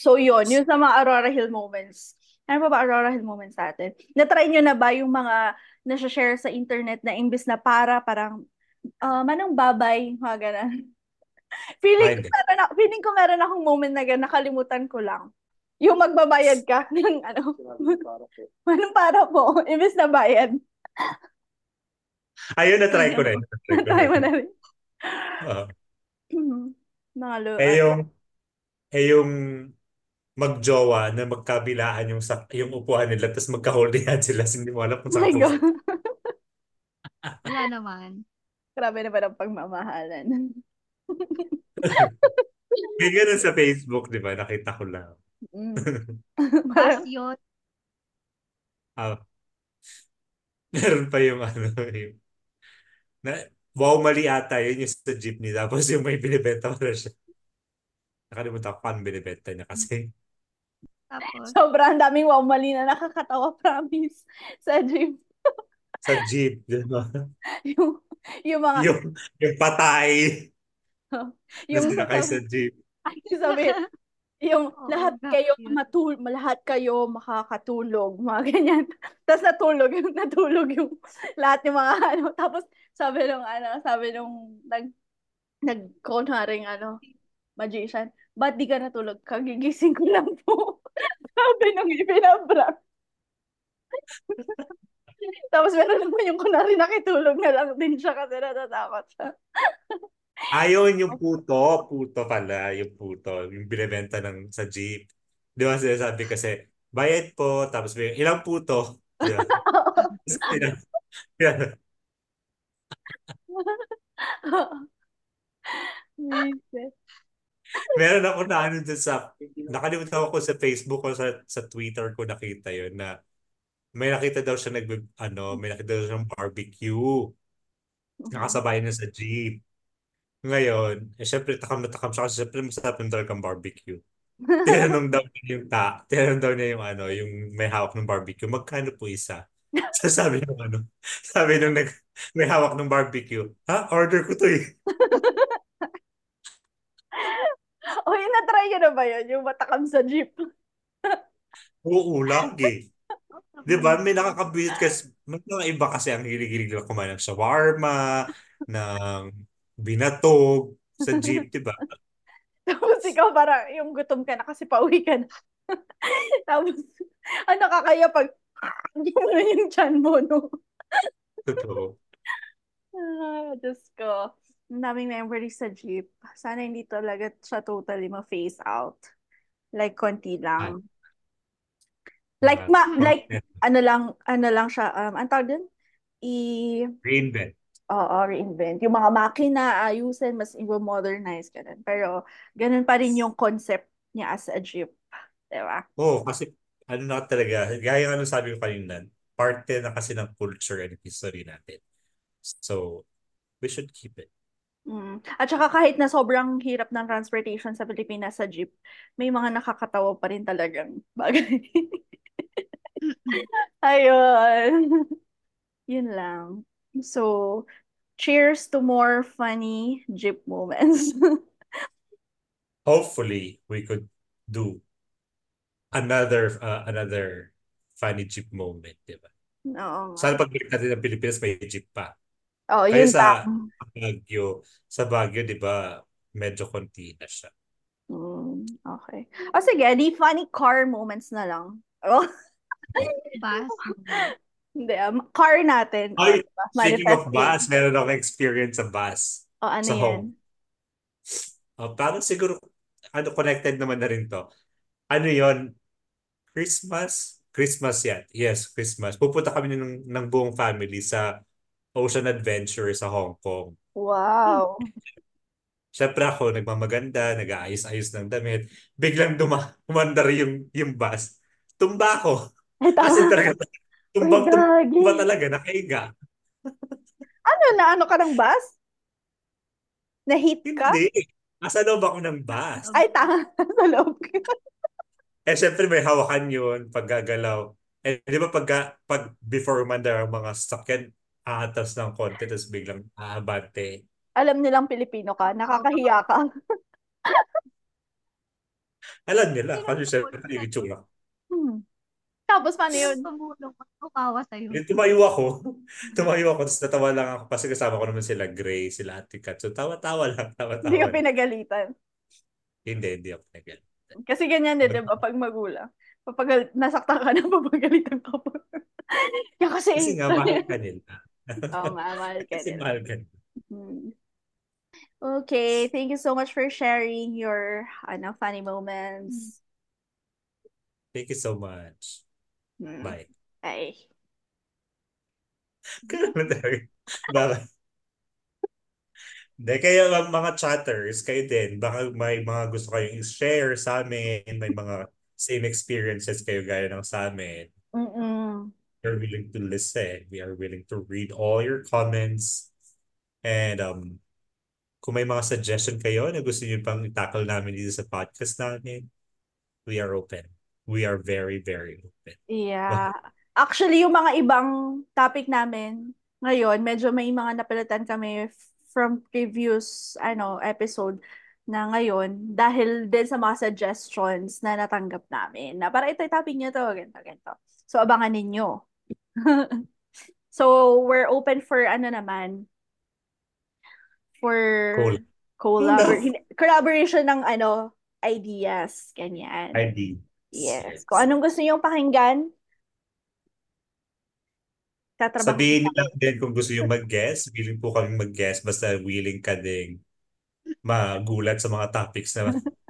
So yun, yun sa mga Aurora Hill moments. Ano pa ba Aurora Hill moments natin? Na-try nyo na ba yung mga nasa-share sa internet na imbis na para, parang, uh, manang babay, mga ganun. *laughs* Feeling ko meron, ako- feeling ko meron akong moment na ganun, nakalimutan ko lang. Yung magbabayad ka *laughs* ng ano, manang para po, *laughs* imbis na bayad. Ayun, na-try ko rin. Na-try mo na rin. Oo. Nalo. Eh yung, eh yung magjowa na magkabilaan yung sa yung upuan nila tapos magka-holding hand sila hindi mo alam kung Oh saan God. *laughs* Wala naman. Grabe na ba ng pagmamahalan? *laughs* May ganun sa Facebook, di ba? Nakita ko lang. Mm. *laughs* Yun, Ah, meron pa yung ano, yung, na, wow, mali ata yun yung sa jeepney. Tapos yung may binibenta ko na siya. Nakalimutan ko paano binibenta niya kasi. Tapos, sobrang daming wow mali na nakakatawa, *laughs* promise. Sa jeep. Sa jeep, di ba? Yung, yung mga, Yung, yung patay *laughs* na yung sinakay sa jeep. Ay, sabi, yung *laughs* Oo, lahat kayo matul lahat kayo makakatulog, mga ganyan. Tapos natulog yung natulog yung lahat ng mga ano. Tapos sabi nung ano, sabi nung nag nagkunwaring ano, magician, ba't di ka natulog? Kagigising ko lang po. Sabi nung ipinabrak. Tapos meron naman yung kunwari nakitulog na lang din siya kasi natatakot siya. Ayun, yung puto. Puto pala, yung puto. Yung binibenta ng sa jeep. Di ba sinasabi kasi, bayad po, tapos may ilang puto. Di ba? *laughs* Meron ako na ano dun sa, nakalimutan ko sa Facebook o sa, sa Twitter ko nakita yun na may nakita daw siya nag, ano, may nakita daw siyang barbecue. Nakasabay na sa jeep. Ngayon, eh syempre takam na takam siya kasi syempre masarap yung talagang barbecue. *laughs* Tinanong daw niya yung ta, tinanong daw niya yung ano, yung may hawak ng barbecue, magkano po isa? *laughs* So sabi nung ano, sabi nung nag, may hawak ng barbecue, ha? Order ko to eh. *laughs* *laughs* O, yun, na-try nyo na ba yun? Yung matakam sa jeep. *laughs* Oo, lagi. Di ba? May nakakabisit kasi, may mga iba kasi ang hilig-hilig lang kumain ng shawarma, *laughs* ng binatog, sa jeep, di ba? Tapos ikaw parang yung gutom ka na kasi pauwi ka na. Tapos, ang nakakaya pag hindi mo na yung chan mo, no? Totoo. Ah, Diyos ko. Ang daming memories sa jeep. Sana hindi talaga siya totally ma-phase out. Like, konti lang. Like, ma, like, ano lang, ano lang siya, um, ang tawag dun? I, Reinvent. oo, reinvent. Yung mga makina, ayusin, mas i-modernize, ganun. Pero, ganun pa rin yung concept niya as a jeep. Diba? Oo, kasi ano na talaga, gaya nga nung sabi ko kanina, parte na kasi ng culture and history natin. So, we should keep it. Mm. At saka kahit na sobrang hirap ng transportation sa Pilipinas sa jeep, may mga nakakatawa pa rin talagang *laughs* bagay. Ayun. Yun lang. So, cheers to more funny jeep moments. *laughs* Hopefully, we could do another uh, another funny jeep moment, di ba? Oo. Sana pagbalik natin ng Pilipinas, may jeep pa. Oh, Kaya yun sa lang. Baguio, sa Baguio, di ba, medyo konti na siya. Mm, okay. O sige, di funny car moments na lang. *laughs* Oh, Bus. hindi, um, car natin. Ay, diba? speaking of bus, meron akong experience sa bus. O, ano sa yan? home. Uh, parang siguro, ano, connected naman na rin to. Ano yon Christmas? Christmas yan. Yes, Christmas. Pupunta kami ng, ng buong family sa Ocean Adventure sa Hong Kong. Wow. *laughs* Siyempre ako, nagmamaganda, nag-aayos-ayos ng damit. Biglang duma umandar yung, yung bus. Tumba ako. Kasi talaga, tumbang gagi. tumba talaga, nakahiga. *laughs* Ano na, ano ka ng bus? Na-hit ka? Hindi. Nasa loob ako ng bus. Ay, tanga. *laughs* Sa loob ka. Eh, syempre may hawakan yun pag gagalaw. Eh, di ba pag, pag before umandar ang mga sakyan, aatas ng konti, tapos biglang aabante. Alam nilang Pilipino ka. Nakakahiya ka. *laughs* Alam nila, kasi syempre yung itsura. Hmm. Tapos, paano yun? tumulong at tumawa sa'yo? Eh, Tumayo ako. *laughs* Tumayo ako, tapos natawa lang ako kasi kasama ko naman sila Gray, sila Ate Kat. So tawa-tawa lang, tawa-tawa Hindi ka pinagalitan. Hindi, hindi ako nag Kasi ganyan din, di ba? Pag magulang. Kapag nasaktan ka na, *laughs* papagalitan ka pa. Yan kasi. Kasi nga, mahal ka nila. Oo nga, mahal ka Kasi nila. mahal ka nila. Okay, thank you so much for sharing your ano, funny moments. Thank you so much. Hmm. Bye. Ay. *laughs* Ganun tayo. Bye. Hindi, kaya ang mga chatters, kayo din, baka may mga gusto kayong i-share sa amin, may mga same experiences kayo gaya ng sa amin. Mm-mm. We're willing to listen. We are willing to read all your comments. And um, kung may mga suggestion kayo na gusto niyo pang i-tackle namin dito sa podcast namin, we are open. We are very, very open. Yeah. Actually, yung mga ibang topic namin ngayon, medyo may mga napilitan kami from previous ano episode na ngayon dahil din sa mga suggestions na natanggap namin. Na para ito topic niyo to, ganito, ganito. So, abangan ninyo. *laughs* so, we're open for ano naman, for Cool. collabor collaboration ng ano, ideas, ganyan. ID. Yes. Kung anong gusto niyong pakinggan, tatrabaho Sabihin kami. nila din kung gusto yung mag-guest. Willing po kaming mag-guest basta willing ka ding magulat sa mga topics na *laughs*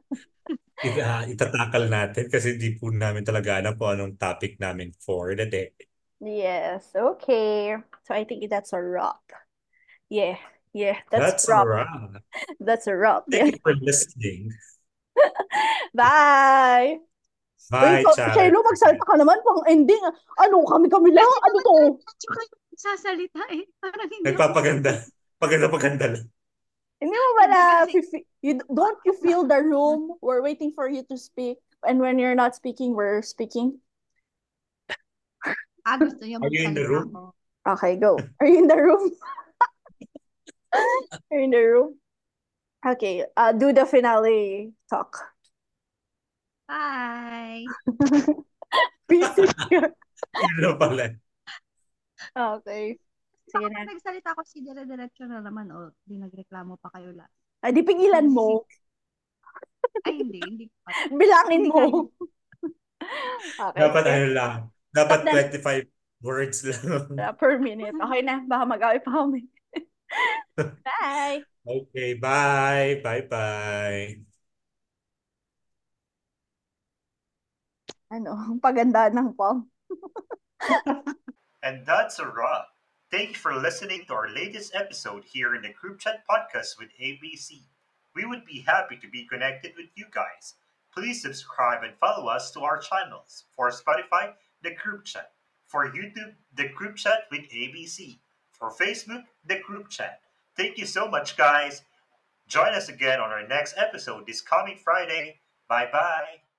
it- ah, itatakal natin kasi hindi po namin talaga alam kung anong topic namin for the day. Yes, okay. So I think that's a wrap. Yeah, yeah, that's That's a a wrap. wrap. *laughs* That's a wrap. Thank you for listening. *laughs* Bye! Bye, Uy, so, chat. Shelo, magsalita ka naman pang ending. Ano, kami-kami lang? Ano to? Tsaka yung sasalita eh. Parang hindi ako. Nagpapaganda. Paganda-paganda lang. Hindi mo ba na, you, don't you feel the room? We're waiting for you to speak. And when you're not speaking, we're speaking. Ah, gusto niyo Are you in the room? ako. Okay, go. Are you in the room? *laughs* Are you in the room? Okay, uh, do the finale talk. Bye! *laughs* Busy *laughs* ka. Na pala. Okay. Sige na. nagsalita ko si dire-diretso na naman o di nagreklamo pa kayo lahat. Ay, di pigilan mo. Ay, hindi. Hindi pa. Bilangin mo. Okay. Dapat ano lang. Dapat Stop na. 25 words lang. Uh, *laughs* per minute. *laughs* Okay na. Baka mag-away pa kami. *laughs* Bye! Okay, bye. Bye-bye. Ano, ang paganda ng pom. And that's a wrap. Thank you for listening to our latest episode here in the Group Chat Podcast with ABC. We would be happy to be connected with you guys. Please subscribe and follow us to our channels. For Spotify, the Group Chat. For YouTube, the Group Chat with ABC. For Facebook, the Group Chat. Thank you so much, guys. Join us again on our next episode this coming Friday. Bye bye.